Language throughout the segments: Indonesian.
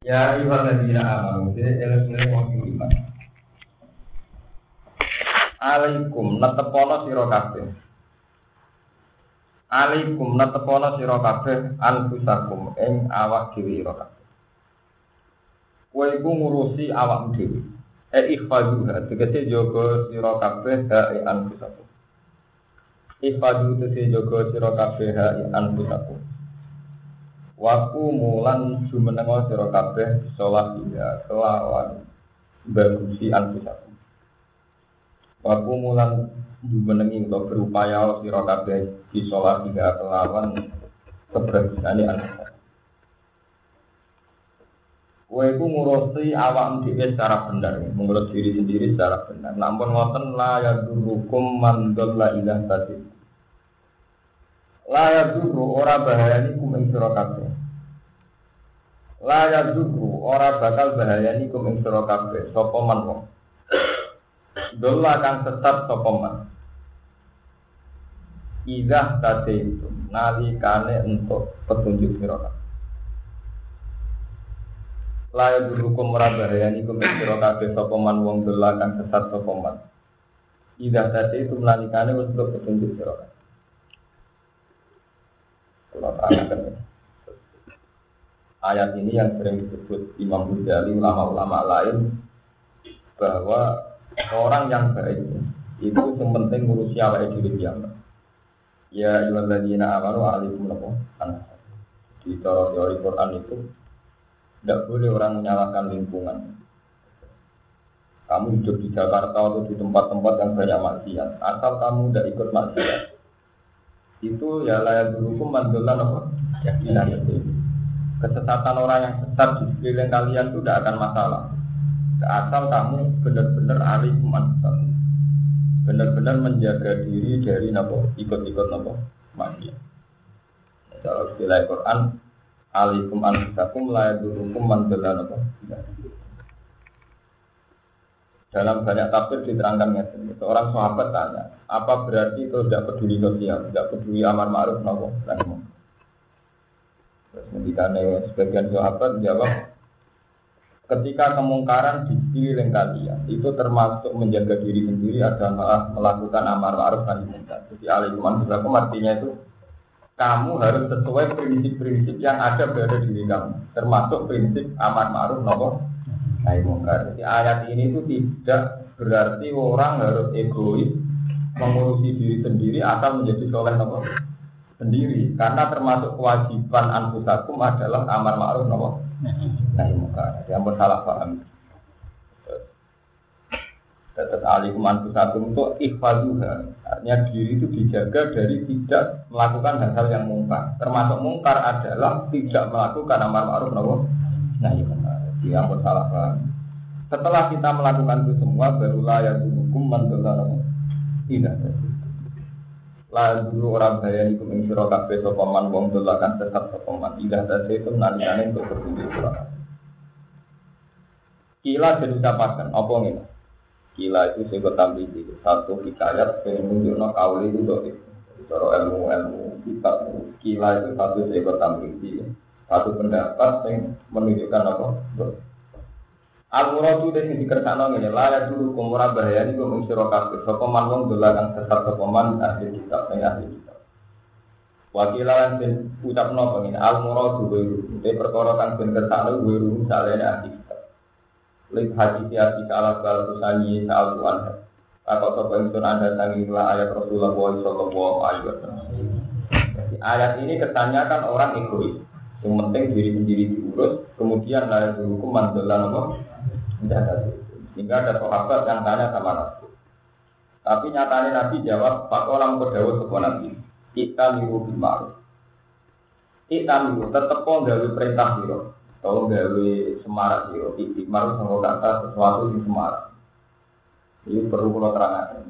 Ya ayuhal ladina amanu Jadi elek-elek wong iman Alaikum netepono sira kabeh. Alaikum netepono sira kabeh anfusakum ing awak dhewe sira kabeh. Kowe iku ngurusi awak dhewe. E ikhfaduha tegese jaga sira kabeh ha e anfusakum. Ikhfadu tegese jaga sira kabeh ha e anfusakum Waku mulan jumenengo sira kabeh sholat ya kelawan bagusi anfusakum. Waku mulan jumenengi utawa berupaya sira kabeh di sholat ya kelawan kebersihan anfusakum. Kowe iku ngurusi awak dhewe secara benar, mengurus diri sendiri secara benar. Namun ngoten la yadurukum man dhalla ilah tadi. La yaduru ora bahayani kum sira kabeh. La yaduru ora bakal bahayani kum ing sira kabeh wong. Dolla kang tetap sapa. Idah tadi itu nalikane untuk petunjuk sira kabeh. La yaduru kum ora bahayani kum ing man wong dolla kang tetap sapa. Idah tadi itu nalikane untuk petunjuk sira kabeh. Allah terangkan ayat ini yang sering disebut Imam Ghazali ulama-ulama lain bahwa orang yang baik itu yang penting ngurusi awake dhewe piyambak. Ya ayyuhalladzina amanu alaikum lakum Di teori Quran itu tidak boleh orang menyalahkan lingkungan. Kamu hidup di Jakarta atau di tempat-tempat yang banyak maksiat, asal kamu tidak ikut maksiat, itu ya layak berhukum mandolan apa? Ya, Kesesatan orang yang sesat di sekeliling kalian itu tidak akan masalah. Asal kamu benar-benar alih manfaat. Benar-benar menjaga diri dari nopo ikut-ikut nopo maksiat. Kalau istilah Quran, alikum anfusakum la yadurukum man apa? Dalam banyak tafsir diterangkan. Seorang sahabat tanya, apa berarti itu tidak peduli sosial, tidak peduli amar ma'ruf nopo Terus sebagian sahabat jawab, ketika kemungkaran di sekeliling kalian itu termasuk menjaga diri sendiri adalah melakukan amar ma'ruf nahi munkar. Jadi alaikum artinya itu kamu harus sesuai prinsip-prinsip yang ada pada diri kamu, termasuk prinsip amar ma'ruf nahi mungkar. Jadi ayat ini itu tidak berarti orang harus egois mengurusi diri sendiri atau menjadi soleh nopo sendiri karena termasuk kewajiban anfusakum adalah amar ma'ruf nopo nahi mungkar. Yang bersalah paham. Tetap alikum anfusakum itu ikhfaduha. Artinya diri itu dijaga dari tidak melakukan hal-hal yang mungkar. Termasuk mungkar adalah tidak melakukan amar ma'ruf nopo nahi mungkar. Yang bersalah paham. Setelah kita melakukan itu semua, barulah yang hukum mandola tidak. Lalu orang bayani kuming siro kafe sopaman wong dolakan sesat sopaman. Idah tadi itu nalikane untuk bertunjuk surah. Kila dan ucapakan, apa ini? Kila itu saya tampil di satu hikayat yang menunjukkan kauli itu doa Cara ilmu ilmu kita kila itu satu saya tampil di satu pendapat yang menunjukkan apa? Muradu dan yang dikersakno ngene la ya dulu kumura bahayani kum ing sira kabeh sapa man wong dolakan sesat sapa man ahli kitab ing ahli kitab. Wakilan sing ucapno pengene al muradu wa te perkara kang ben kersakno wa ru salene ahli kitab. Lek hadis ya di kala kala tusani sa'al tuan. Apa sapa ingsun anda tangi ayat Rasulullah sallallahu alaihi wasallam. Ayat ini kesannya kan orang egois. Yang penting diri sendiri diurus, kemudian layak berhukum mandolan apa? Sehingga ada sahabat yang tanya sama Nabi. Tapi nyatanya Nabi jawab, Pak Olam Kodawut sebuah Nabi. Kita miru bimaru. Kita miru, tetap kok gawe perintah siro. Kalau gawe semarak siro. Bimaru sama kata sesuatu yang semarak. Ini perlu kalau terangkan.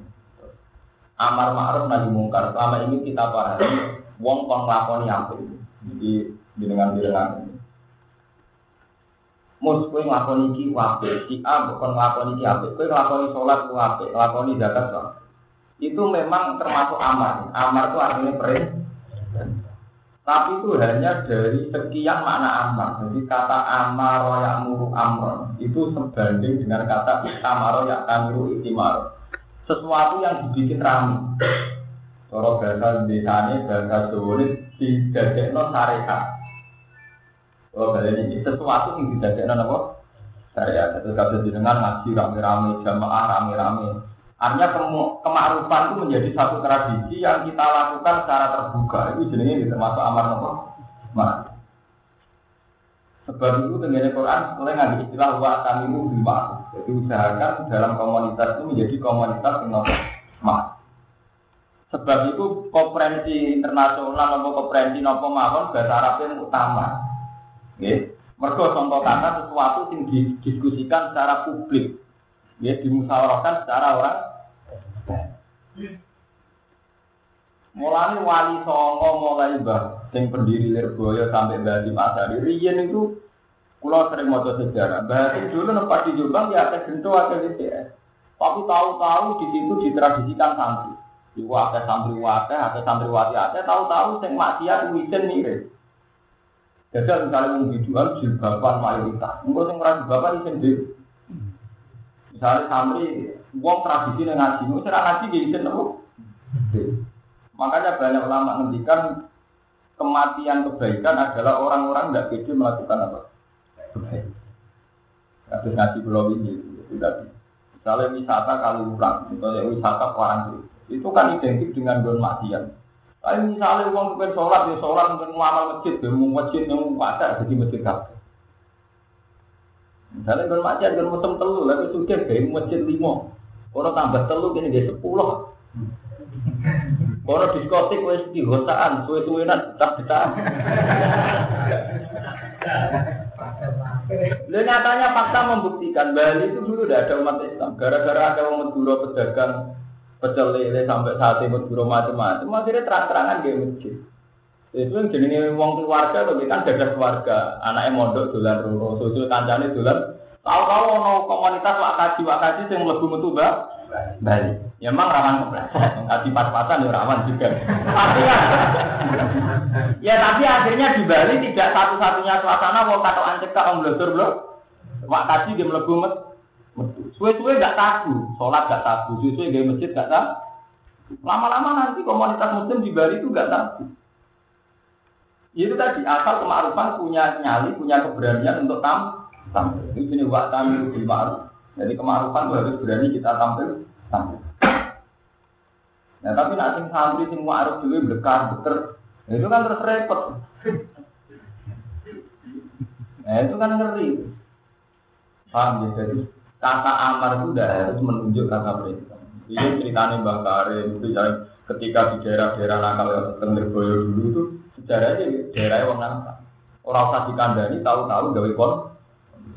Amar ma'ruf nahi mungkar. Selama ini kita pahami, wong kon nglakoni apa Jadi dengan dengan mus kowe nglakoni iki wae si A bukan nglakoni iki apik kowe nglakoni salat ku apik nglakoni zakat kok itu memang termasuk amar amar itu artinya perintah Tapi itu hanya dari sekian makna amar. Jadi kata amar yang muru amron itu sebanding dengan kata itamaro yang tamiru itimaro. Sesuatu yang dibikin ramai. Kalau bahasa desane, bahasa Jawa ini didadekno syariat. Kalau bahasa ini sesuatu yang didadekno apa? Syariat. Itu kata jenengan ngaji rame-rame, jamaah rame-rame. Artinya kemarufan itu menjadi satu tradisi yang kita lakukan secara terbuka. Itu jenisnya termasuk amar nopo. Nah. Sebab itu dengan Quran mulai ngambil istilah wa tamimu Jadi usahakan dalam komunitas itu menjadi komunitas yang nopo. Sebab itu konferensi internasional nopo konferensi nopo mawon bahasa Arab yang utama. Oke. Mereka contoh kata sesuatu yang didiskusikan secara publik. Ya, dimusyawarahkan secara orang Mulai wali songo mulai bah, sing pendiri Lirboyo sampai Mbak Asari, Rian itu kulo sering mau sejarah. Mbak Hasim dulu nempat di Jombang ya ada gento ada DPS. Tapi tahu-tahu di situ ditradisikan santri. Di wakil santri wakil, ada santri wati ada, tahu-tahu sing maksiat wisen mirip. Jadi misalnya mau biduan jilbaban mayoritas, enggak sing ora jilbaban sendiri. Misalnya santri Wong tradisi yang ngaji, itu cara ngaji gitu nopo. Makanya banyak ulama ngendikan kematian kebaikan adalah orang-orang tidak pede melakukan apa? Kebaikan. Kasus ngaji pulau ini tidak. Misalnya wisata kali ulang, misalnya wisata orang itu kan identik dengan don maksiat. Tapi misalnya uang bukan sholat, ya sholat untuk ngamal masjid, ya mau masjid yang wajar jadi masjid kabeh. Misalnya don maksiat, don musim telu, lalu sudah kayak masjid limo. Kalau tambah telu kini dia sepuluh. Kalau diskotik wes di hosaan, suwe-suwenan bisa. Lalu nyatanya fakta membuktikan Bali itu dulu tidak ada umat Islam. Gara-gara ada umat Madura pedagang pecel lele sampai saat ini Madura macam-macam. Akhirnya terang-terangan dia masjid. Itu yang jenisnya uang keluarga, tapi kan ada keluarga. Anaknya mondok dolan roro, susul kancane dolan Tahu-tahu ono komunitas wakaji wakaji yang lebih metu Bali. Ya memang rawan kepleset, ngaji pas-pasan ya rawan juga. Tapi kan, ya tapi akhirnya di Bali tidak satu-satunya suasana mau kata ancek om blosor blok. Wakaji dia melebu met. Suwe-suwe gak tabu, sholat gak tabu, suwe-suwe gak masjid gak tabu. Lama-lama nanti komunitas muslim di Bali itu gak tabu. Itu tadi asal kemarufan punya nyali, punya keberanian untuk tamu tampil. Ini jenis wak tampil di ma'ruf. Jadi kemarufan itu harus berani kita tampil, tampil. Nah tapi nak sing santri sing ma'ruf dulu bekar beker, nah, itu kan terus repot. Nah itu kan ngeri. Paham ya? Jadi kata amar itu udah harus menunjuk kata perintah. Ini ceritanya Mbak Karim, itu ketika di daerah-daerah nakal yang tengger boyo dulu itu sejarahnya daerahnya orang nakal. Orang usah dikandani, tahu-tahu gawe kon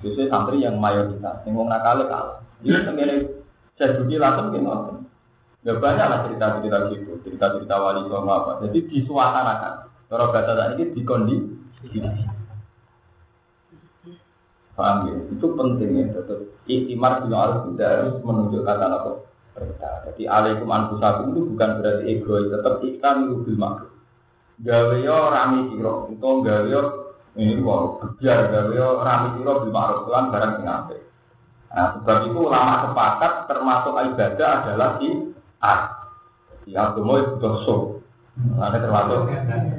Biasanya santri yang mayoritas, yang mau nakal kalah. Ini sebenarnya saya budi langsung gimana? Gak banyak lah cerita-cerita gitu, cerita-cerita wali songo apa. Jadi disuasanakan. Kalau bahasa tadi ini dikondisi. Paham ya? Itu penting ya. Tetap iktimar juga harus tidak harus menunjukkan apa. Jadi alaikum anfusakum itu bukan berarti egois, tetap iktam itu bil makhluk. Gawe yo rami siro, itu gawe yo ini wow, biar gawe rami siro bil makhluk Tuhan barang sing. Nah, sebab itu ulama sepakat termasuk ibadah adalah di ar. Di agama itu dosa. Ada termasuk.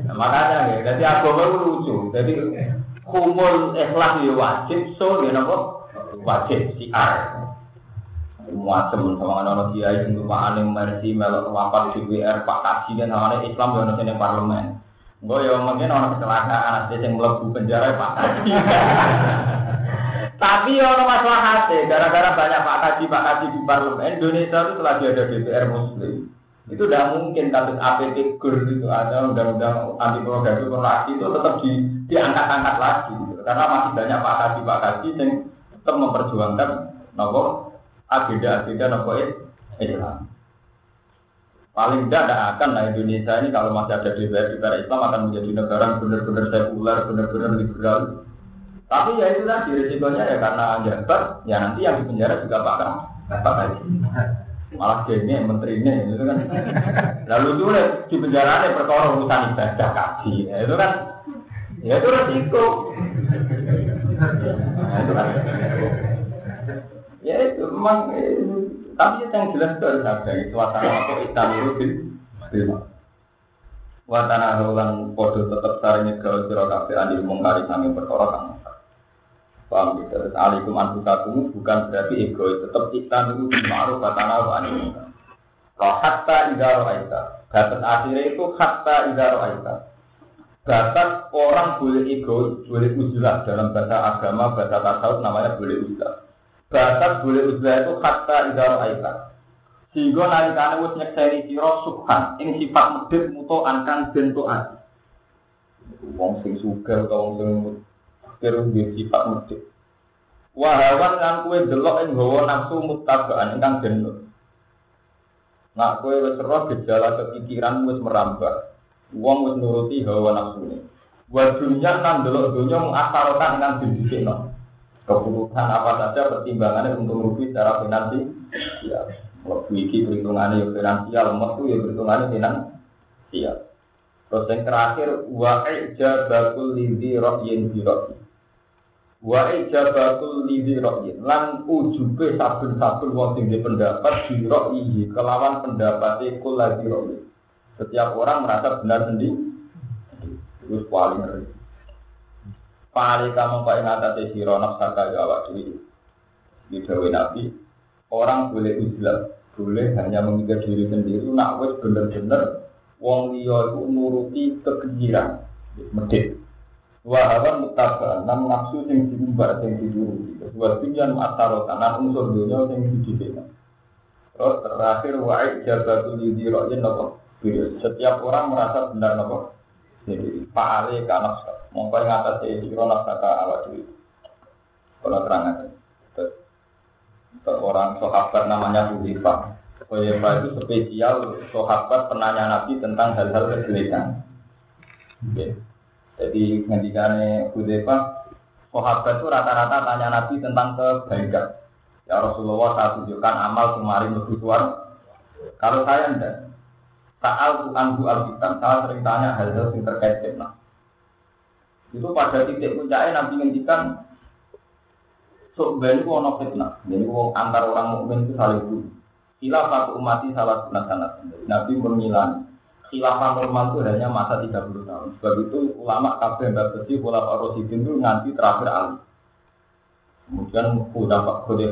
Nah, makanya ya, jadi itu lucu. Jadi kumul ikhlas ya wajib, so ya nopo wajib si ar. Muasem sama anak kiai sing rumahane mersi melok wapat di WR Pak Kaji dan sama Islam yo ono parlemen. Gue ya mungkin orang kecelakaan, ada yang melebu penjara Pak Kaji. Tapi ya ono masalah hati, gara-gara banyak Pak Kaji, Pak Kaji di parlemen Indonesia itu telah ada DPR Muslim. Itu tidak mungkin kasus APT GUR itu ada undang-undang anti pornografi itu tetap di, diangkat-angkat lagi, gitu. karena masih banyak Pak Kaji, Pak Kaji yang tetap memperjuangkan nopo agenda-agenda nopo Islam. Paling tidak tidak akan lah Indonesia ini kalau masih ada DPR DPR Islam akan menjadi negara yang benar-benar sekuler, benar-benar liberal. Tapi ya itu tadi risikonya ya karena jabat, ya nanti yang di penjara juga bakal bakal malah gengnya menterinya itu kan lalu itu di penjara perkara urusan ibadah kaji ya, itu kan ya itu resiko nah, itu kan ya itu memang eh, tapi yang jelas itu harus ada suasana apa hitam itu bil Watana ulang podo tetap sarine ke sira kabeh anil mungkari sami perkara kang Paham gitu. Alikum bukan berarti ego, tetap kita itu ma'ruf watana wa anil. Kalau hatta idza ra'aita. Batas akhirnya itu hatta idza ra'aita. Batas orang boleh ego, boleh uzlah dalam bahasa agama, bahasa tasawuf namanya boleh uzlah. Batas boleh uzlah itu hatta idza ra'aita. Sehingga nalikane wis nyekseni sira subhan ing sifat medhit muto angkang bentuk ati. Wong sing sugih utawa wong sing fakir duwe sifat medhit. Wahawan kan kue delok ing hawa nafsu mutabaan ingkang bentuk. Nak kue wis roh gejala kepikiran wis merambah. Wong wis nuruti hawa nafsu ini. Wa dunya nan delok dunya mengasarokan ingkang didisikno. Keputusan apa saja pertimbangannya untuk rugi secara finansial. Ya. Waktu iki perhitungannya ya finansial, metu ya perhitungannya finansial. Terus yang terakhir, wa ijabakul lidhi rohyin bi rohyin. Wa ijabakul lidhi rohyin. Lan ujube sabun-sabun wong tinggi pendapat di rohyi kelawan pendapatnya kula di rohyin. Setiap orang merasa benar sendiri. Itu paling ngeri. Paling kamu kau ingat atas siro nafsaka ya awak. Di Dawi Nabi, orang boleh uzlah, boleh hanya memikir diri sendiri. Nak wes bener-bener wong liya itu nuruti kekejiran, medit. Wahawan mutabaan, nam nafsu sing diumbar, sing dituruti. Dua tujuan ataro kanan unsur dunia sing didikena. Terus terakhir wa'id jabatul yudi ro'in nopo. Setiap orang merasa benar nopo. Jadi Pak Ali kanak mongko ing atas sira nafsaka awak dhewe. Kalau terang Seorang sahabat namanya Hudzaifah. Hudzaifah itu spesial sahabat penanya Nabi tentang hal-hal kejelekan. Okay. Jadi ngendikane Hudzaifah, sahabat itu rata-rata tanya Nabi tentang kebaikan. Ya Rasulullah saya tunjukkan amal kemarin lebih. Kalau saya enggak, Saal anhu al-fitan, saya sering tanya hal-hal yang terkait fitnah. Itu pada titik puncaknya Nabi ngendikan sok ben ku ono fitnah. Jadi wong antar orang mukmin itu saling bunuh. Khilafah umati salah sunat sanat. Nabi mengilang. Khilafah normal itu hanya masa 30 tahun. Sebab itu ulama kabeh mbak besi pola Rosidin itu nanti terakhir Ali. Kemudian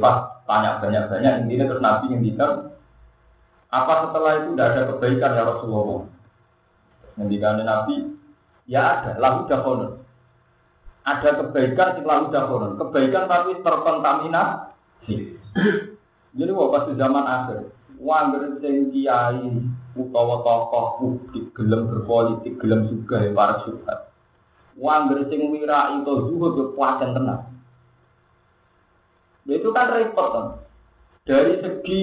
Pak tanya banyak-banyak. Intinya terus Nabi ngendikan apa setelah itu tidak ada kebaikan ya Rasulullah? Ngendikan Nabi, ya ada, lalu dahonon. Ada kebaikan sing lalu dahonon. Kebaikan tapi terkontaminasi. Jadi wah pasti zaman akhir. Wangger sing kiai utawa tokoh publik gelem berpolitik, gelem juga ya para syubhat. Wangger sing wira itu zuhud kepuasan tenang. Ya itu kan repot kan. Dari segi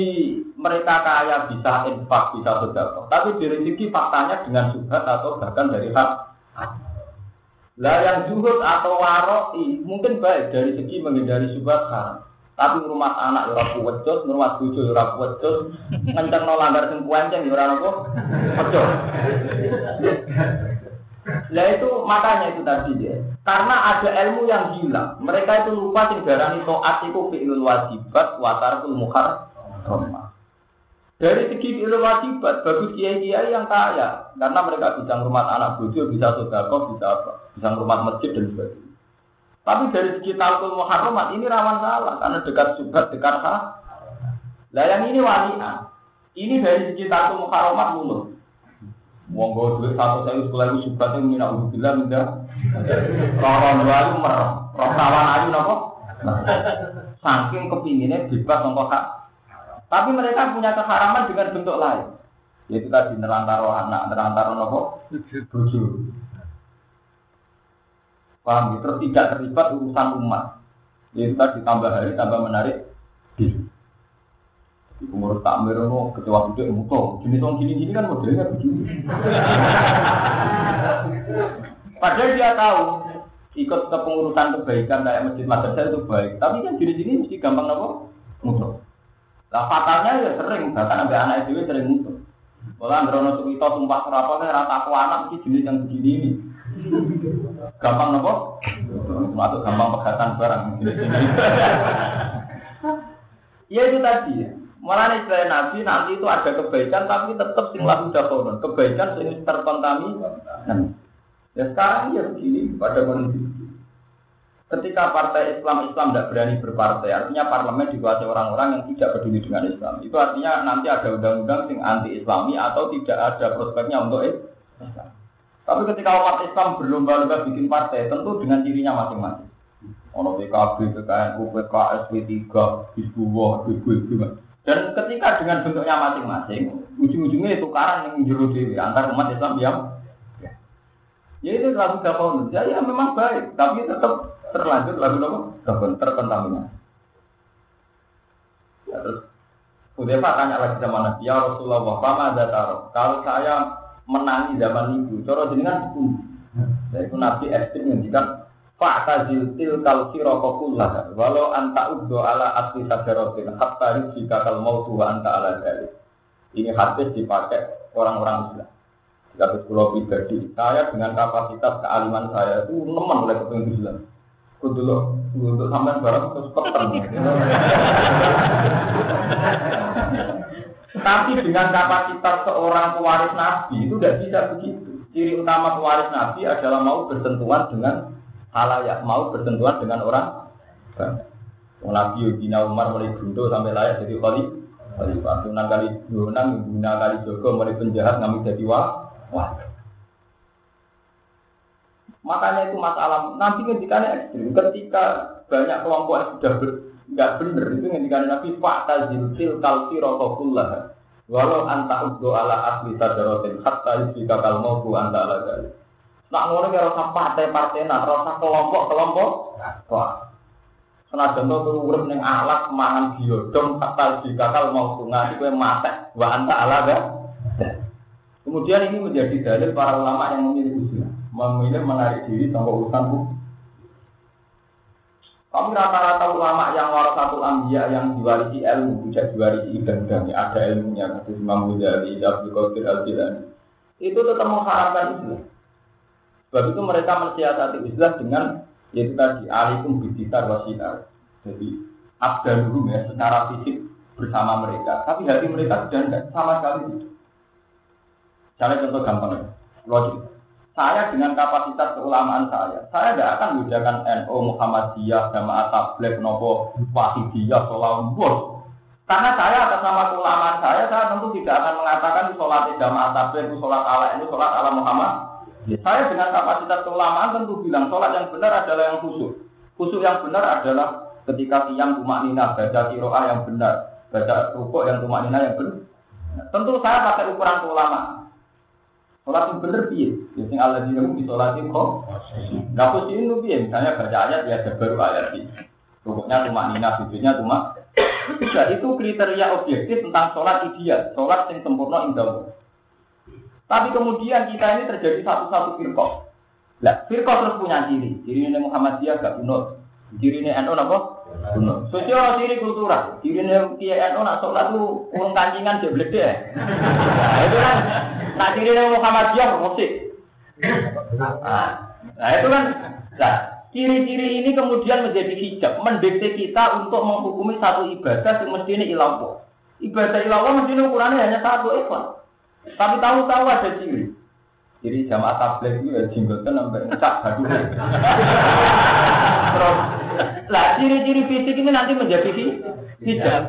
mereka kaya bisa infak, bisa sedekah. Tapi dari segi faktanya dengan subhat atau bahkan dari hak. Lah yang zuhud atau waroi mungkin baik dari segi menghindari subhat haram. Tapi rumah anak ya ora kuwecus, rumah bojo ya ora kuwecus, ngencengno langgar sing kuenceng ya ora apa? Pecus. Lah itu makanya itu tadi ya. Karena ada ilmu yang hilang. Mereka itu lupa sing darani taat iku fi'lul wajibat wa tarkul. Dari segi fi'lul wajibat bagus kiai-kiai yang kaya karena mereka bisa ngurmat anak bojo, bisa sedekah, bisa apa? Bisa ngurmat masjid dan sebagainya. Tapi dari segi tarkul muharramat ini rawan salah karena dekat subhat, dekat hak. Lah yang ini walian. Ini dari segi tarkul muharramat lulus. Monggo duit satu saya sekolah itu subhatnya mina ubillah minta Roh dua itu merah, roh rawan ayu nopo. Saking kepinginnya bebas nopo hak. Tapi mereka punya keharaman dengan bentuk lain. Yaitu tadi nerantaro anak, nerantaro nopo, bojo. Paham ya? Terus tidak terlibat urusan umat. Yaitu tadi tambah hari, tambah menarik. Umur takmir itu ketua gede muto. Jenis orang gini-gini kan modelnya begini. Padahal dia tahu ikut kepengurusan kebaikan kayak masjid madrasah itu baik. Tapi kan gini-gini mesti gampang nopo muto. Lah fatalnya ya sering, bahkan sampai anak itu sering musuh. Malah Androno Sukito sumpah serapa kan rata aku anak sih jenis yang begini ini. Gampang nopo? Masuk gampang pegatan barang. Iya itu tadi ya. Malah istilah Nabi nanti itu ada kebaikan tapi tetap sing lahu dakonon. Kebaikan sing terkontaminasi. Ya sekarang ya begini pada kondisi. Ketika partai Islam Islam tidak berani berpartai, artinya parlemen dikuasai orang-orang yang tidak peduli dengan Islam. Itu artinya nanti ada undang-undang yang anti Islami atau tidak ada prospeknya untuk Islam. Tapi ketika umat Islam berlomba-lomba bikin partai, tentu dengan cirinya masing-masing. Ono PKB, PKNU, PKS, P3, Hizbullah, Hizbullah, Dan ketika dengan bentuknya masing-masing, ujung-ujungnya itu tukaran yang juru diri antar umat Islam yang ya, itu lagu dakwah ya, ya memang baik, tapi tetap terlanjur lagu? Gabon terkontaminasi. Ya, terus Hudayfa tanya lagi sama Nabi, ya Rasulullah, apa ada taruh? Kalau saya menangi zaman itu, coro jenengan itu. Ya itu Nabi ekstrim ngendikan Fa'tazil tilkal sirokokullah Walau anta uddo ala asli sajarotin Hatta rizika kal mautu wa anta ala jari Ini hadis dipakai orang-orang Islam. Tapi pulau pribadi Saya dengan kapasitas kealiman saya itu Nemen oleh kepengen Islam. Kudu lo, untuk barang terus peten. Tapi dengan kapasitas seorang pewaris Nabi itu tidak bisa begitu. Ciri utama pewaris Nabi adalah mau bersentuhan dengan halayak, mau bersentuhan dengan orang. Nabi Yudina Umar mulai buntu sampai layak jadi kali. Khalifah Sunan kali Sunan, Guna kali Joko mulai penjahat ngambil jadi wah. Wah. Makanya itu masalah nanti ketika ekstrim, ketika banyak kelompok yang sudah ber, nggak benar itu ketika nabi fakta zilzil kalsi rokokullah walau anta uddo ala asli sadarotin hatta jika kal bu anta ala gali. Nak ngono ya rasa partai-partai nah rasa kelompok-kelompok wah Senajan to urip ning alat mangan biodong hatta jika kal mautu ngati kowe mate wa anta ala Kemudian ini menjadi dalil para ulama yang memilih usia memilih menarik diri sampai urusan hukum. Tapi rata-rata ulama yang satu ambia yang diwarisi ilmu, tidak diwarisi ibadah, ada ilmunya, kata Imam Ghazali, Abdul Qadir al -Jilani. Itu tetap mengharapkan Islam. Sebab itu mereka mensiasati Islam dengan yaitu tadi alikum bidikar wasinar. Jadi abdaluhum ya secara fisik bersama mereka, tapi hati mereka sudah tidak sama sekali. Saya contoh gampang ya, logik. Saya dengan kapasitas keulamaan saya, saya tidak akan membedakan NU, Muhammadiyah, Jamaah Tabligh, Nopo, Wahidiyah, Bos. Karena saya atas nama keulamaan saya, saya tentu tidak akan mengatakan sholat Jamaah Tabligh, sholat ala ini, sholat ala Muhammad. Saya dengan kapasitas keulamaan tentu bilang sholat yang benar adalah yang khusus. Khusus yang benar adalah ketika siang tumak nina, baca kiroah yang benar, baca rukuk yang tumak nina yang benar. Tentu saya pakai ukuran keulamaan. Sholat yang bener piye? Jadi ya, Allah di di sholat yang kok. Gak pusing itu piye? Misalnya baca ayat ya ada baru ayat ini. Pokoknya cuma nina, sujudnya cuma. Bisa itu kriteria objektif tentang sholat ideal, sholat yang sempurna indah. Tapi kemudian kita ini terjadi satu-satu firqah. Lah, firqah terus punya ciri. Ciri ini Muhammadiyah gak bunuh. Ciri ini NU apa? Bunuh. Sosial ciri kultural. Ciri ini Kiai NU nak sholat tuh urung kancingan dia deh. Nah, itu kan Nah, ciri Muhammadiyah musik. Nah, nah, itu kan, nah, ciri-ciri ini kemudian menjadi hijab, mendikte kita untuk menghukumi satu ibadah yang mesti ini ilah Ibadah ilah mesti ini ukurannya hanya satu ikhlas. Tapi tahu-tahu ada ciri. Jadi jamaah tablet itu ya jenggotan sampai ngecak badu. Terus, lah ciri-ciri fisik ini nanti menjadi hijab.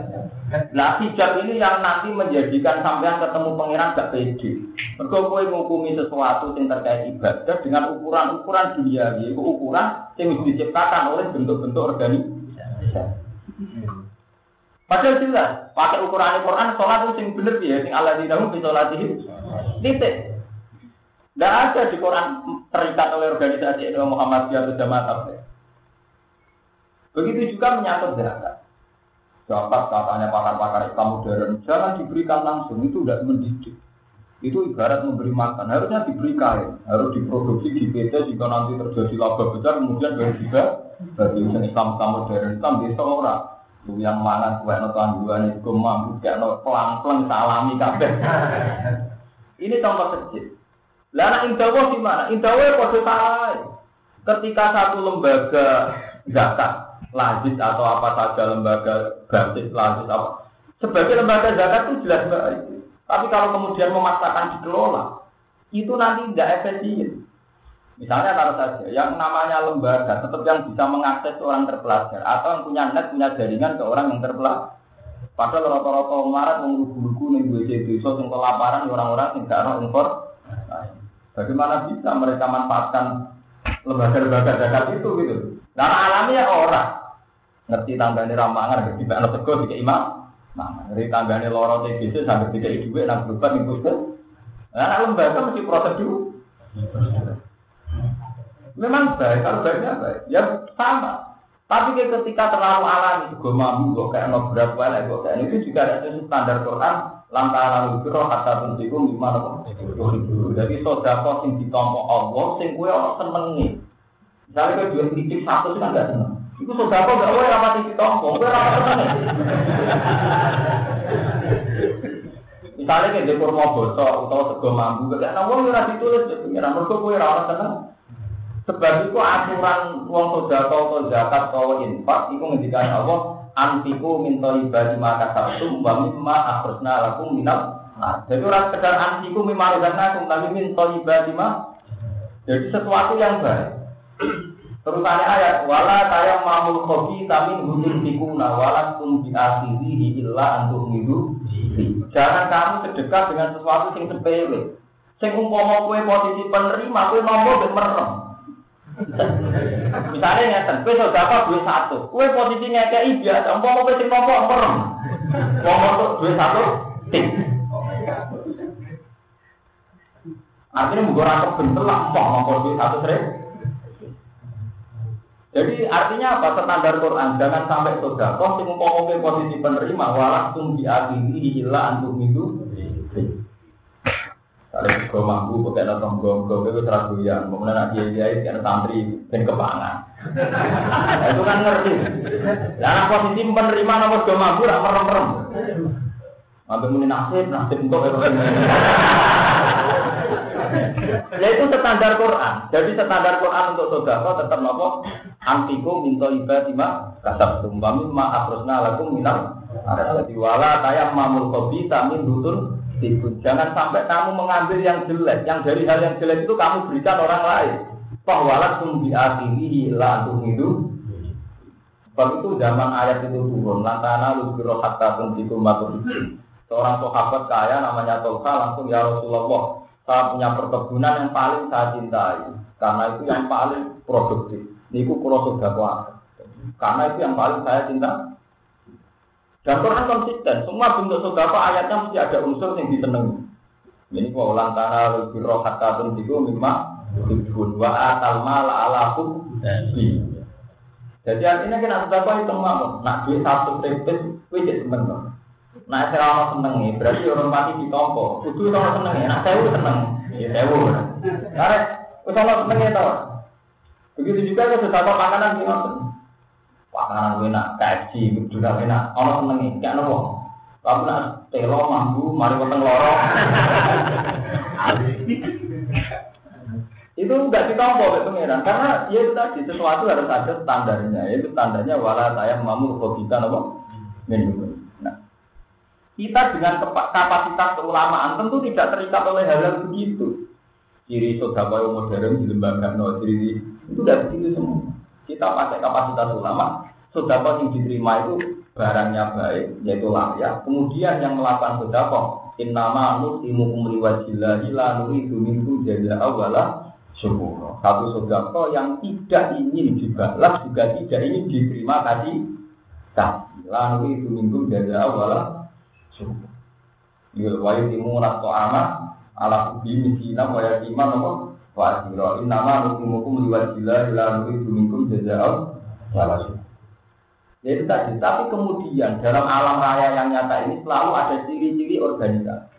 Nah hijab ini yang nanti menjadikan sampean ketemu pangeran gak pede. Mergo kowe ngukumi sesuatu yang terkait ibadah dengan ukuran-ukuran dunia, yaitu ukuran yang diciptakan oleh bentuk-bentuk organisasi. Padahal jelas, pakai ukuran Al-Quran, sholat itu yang bener ya, yang Allah dinahu di sholatih. Titik. Tidak ada di Quran terikat oleh organisasi Muhammad Muhammadiyah atau Jamaah Begitu juga menyangkut zakat. Dapat katanya pakar-pakar Islam modern, jangan diberikan langsung, itu tidak mendidik. Itu ibarat memberi makan, harusnya diberi kain, harus diproduksi di PT jika nanti terjadi laba besar, kemudian baru juga bagi Islam Islam modern Islam desa orang. Yang mana kue no tangguan itu mampu kayak no pelang pelang salami kabeh. Ini contoh kecil. Lah anak indawa gimana? Indawa kode. Ketika satu lembaga zakat, lazis atau apa saja lembaga gratis, lazis apa, sebagai lembaga zakat itu jelas baik. Tapi kalau kemudian memaksakan dikelola, itu nanti tidak efisien. Misalnya kalau saja yang namanya lembaga tetap yang bisa mengakses orang terpelajar atau yang punya net punya jaringan ke orang yang terpelajar. Padahal rata-rata marat menglugu-lugu nih WC desa yang kelaparan orang-orang yang tidak impor. Bagaimana bisa mereka manfaatkan lembaga-lembaga zakat itu gitu? Karena alamiah orang ngerti tanggane ramangan, ngerti mbak tegur tiga imam, nah ngerti tanggane loro TBC sampai tiga ibu nang berubah nih Nah, lembaga mesti prosedur. Memang baik, kalau baiknya baik, ya sama. Tapi ketika terlalu alami, gue mampu, gue kayak no berapa lah, gue kayak itu juga ada standar Quran, lantaran itu roh kata pentingku gimana Jadi saudara sing ditompo Allah, sing gue orang senengi. Misalnya gue jual titik satu kan gak seneng. Itu saudara gak boleh rapat titik tompo, gue rapat seneng. Misalnya kayak di kurma bosok atau sego mambu, kayak namun ora ditulis di pengiran, mereka kue rawat tenang. Sebab itu aturan uang sodako atau zakat atau infak, itu ngendikan Allah, antiku minta ibadah maka sabtu, mbak mimma akhirnya lakum minal. Jadi orang sekedar antiku mimma akhirnya tapi minta ibadah Jadi sesuatu yang baik. Terusannya ayat wala saya mamul kopi tamin hudun tikuna wala tum diakhiri illa untuk hidup Jangan kamu sedekah dengan sesuatu yang sepele. Sing umpama kowe posisi penerima, nomor ben merem. Misalnya ngeten, kowe sedekah duit satu, kowe posisi ngekeki biasa, umpama kowe sing nomor merem. Nomor duit satu, tik. Artinya mungkin orang kebentel lah, nomor duit satu sering. Jadi artinya apa? Standar Quran jangan sampai sodakoh sing umpama posisi penerima walah tum di akhiri antum itu. Kalau juga mampu pakai nonton gong-gong itu seragu yang kemudian nak dia itu santri dan kepangan. Nah, itu kan ngerti. Nah posisi penerima nomor dua mampu rak merem-merem. Mampu muni nasib nasib untuk Ya itu standar Quran. Jadi standar Quran untuk sodako tetap nopo antiku minta ibadima kasab tumbami ma akrosna lakum minal jadi wala saya mamul kopi tamin dutun Jangan sampai kamu mengambil yang jelek, yang dari hal yang jelek itu kamu berikan orang lain. Toh walat tum diakhiri la antum itu. Sebab itu zaman ayat itu turun, lantana lubiro hatta tuntikum matur. Seorang sahabat kaya namanya Tolka langsung ya Rasulullah, saya punya perkebunan yang paling saya cintai karena itu yang paling produktif. Niku kulo sudah Karena itu yang paling saya cinta. Dan Quran konsisten, semua bentuk sodako ayatnya mesti ada unsur yang disenangi. Ini kok ulang tanah lebih roh kata tentu mimma tujuan wa atal mala ala Jadi artinya kita sodako itu mau nak duit satu tripit, wajib seneng. Nah, saya orang seneng nih, berarti orang mati di tompo. Itu orang seneng ya, nah saya seneng, ya saya Karena, kalau seneng ya tau. Begitu juga kalau sesama makanan gimana? Makanan enak, kaji, juga enak. Orang senengi, gak nopo. Kamu nak telo mampu, mari potong lorong. itu nggak ditompo oleh pengiran karena ya itu tadi sesuatu harus ada standarnya itu standarnya wala saya mamu kita nopo minum nah kita dengan kapasitas keulamaan tentu tidak terikat oleh hal hal begitu ciri sodako modern di lembaga no ciri itu dari situ semua. Kita pakai kapasitas ulama. Sodako yang diterima itu barangnya baik, yaitu layak. Kemudian yang melakukan sodako, innama nusimukum liwajillahi la nuridu minkum jaza awala syukur. Satu sodako yang tidak ingin dibalas juga tidak ingin diterima tadi kasih. La nuridu minkum jaza awala syukur. Yul timu nato amat ala kubi misina wa yakiman apa wa asiro innama nukumukum liwajillah ila nuridu minkum jaza'al salah Ya itu tadi, tapi kemudian dalam alam raya yang nyata ini selalu ada ciri-ciri organisasi.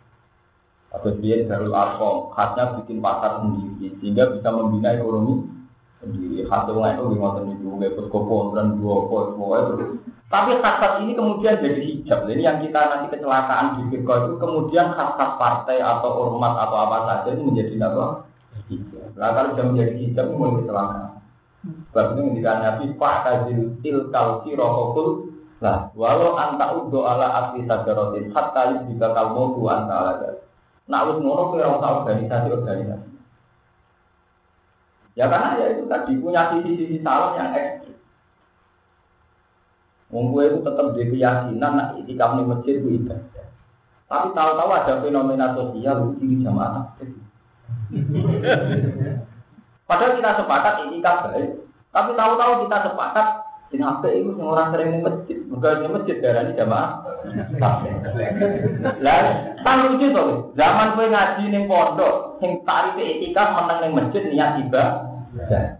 Atau dia Darul Arkom, khasnya bikin pasar sendiri, sehingga bisa membina ekonomi sendiri. Khasnya orang itu ngotot itu, ikut kopon dan dua kok, semua itu Tapi khas ini kemudian jadi hijab. Ini yang kita nanti kecelakaan di Bitcoin itu kemudian khas-khas partai atau ormas atau apa saja itu menjadi apa? Nah kalau sudah menjadi hijab mulai kecelakaan. Sebab itu ketika Nabi Pak Kazil Tilkal Sirokokul Nah, walau anta udo ala asli sajarotin hatta jika kalmo tu anta ala Nah, harus ngono kira organisasi organisasi. Ya karena ya itu tadi punya sisi-sisi salah yang ekstrim. Wong itu tetap di keyakinan nak itikaf di masjid itu ibadah. Tapi tahu-tahu ada fenomena sosial di jamaah. Padahal kita sepakat itikaf baik. Tapi tahu-tahu kita sepakat ini apa itu orang sering masjid, bukan di masjid darah ini jamaah. Lah, kan lucu tuh. Zaman gue ngaji nih pondok, yang tarif etika menang nih masjid niat tiba.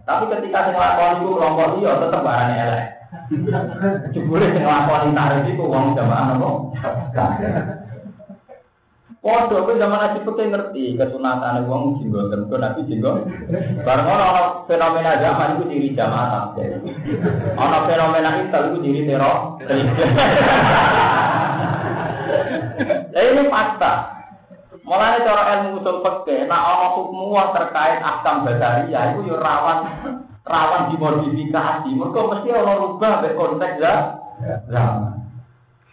Tapi ketika saya ngelakuin itu kelompok dia tetap barangnya elek. Jebule sing nglakoni tarif iku wong jamaah nopo? Podo ke zaman Nabi Pekeh ngerti kesunatan wong jinggo tentu Nabi jinggo. Bareng ono fenomena zaman itu diri jamaah. Ono fenomena itu itu diri teror. Lah ini fakta. Mulai cara ilmu usul peke, nak ono hukum terkait akam basaria itu yo rawan rawan dimodifikasi. Mereka mesti orang rubah dari konteks ya.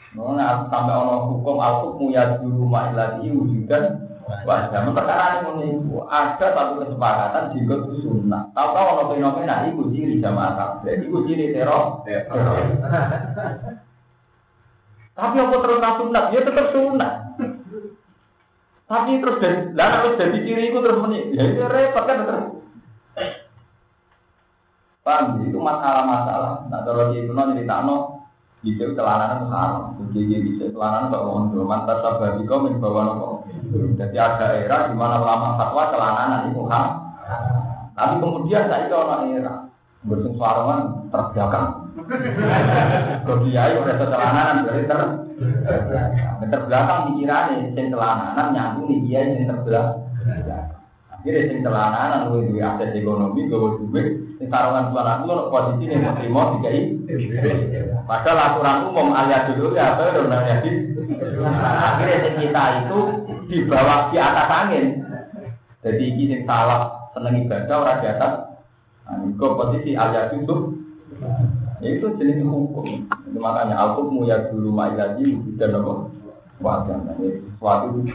Zaman. Nah, sampai orang hukum al-hukmu ya dulu ma'ilati wujudan wajah. Perkara ini ada satu kesepakatan itu sunnah. Tahu-tahu orang fenomena itu ciri jamaah tablet, itu ciri teror. Tapi apa terus sunat? Ya tetap sunat. Tapi terus dari, lah terus dari ciri itu terus menit. Ya itu repot kan terus. Paham? Itu masalah-masalah. Nah, kalau di itu nanti ditano, di situ celananan haram. Jadi di situ celananan kok mau dulu. Mantas sabar di komen bawa nopo. Jadi ada era di mana ulama fatwa celananan itu haram. Tapi kemudian saya itu orang era bersung suarangan terbelakang. Kalau kiai udah celananan berarti ter terbelakang pikirannya, sing celananan nyambung nih kiai yang terbelakang. Akhirnya sing celananan lu duwe akses ekonomi, gue duit, sarungan celana lu posisi nih mau terima tiga ini. Padahal aturan umum alias dulu ya apa udah jadi. Akhirnya sing kita itu di bawah di atas angin. Jadi ini salah seneng ibadah orang di atas. Nah, ini posisi alias itu. Ya itu jenis hukum. Itu makanya al-hukmu ya dulu ma'ilaji dan apa? Wajah. Sesuatu itu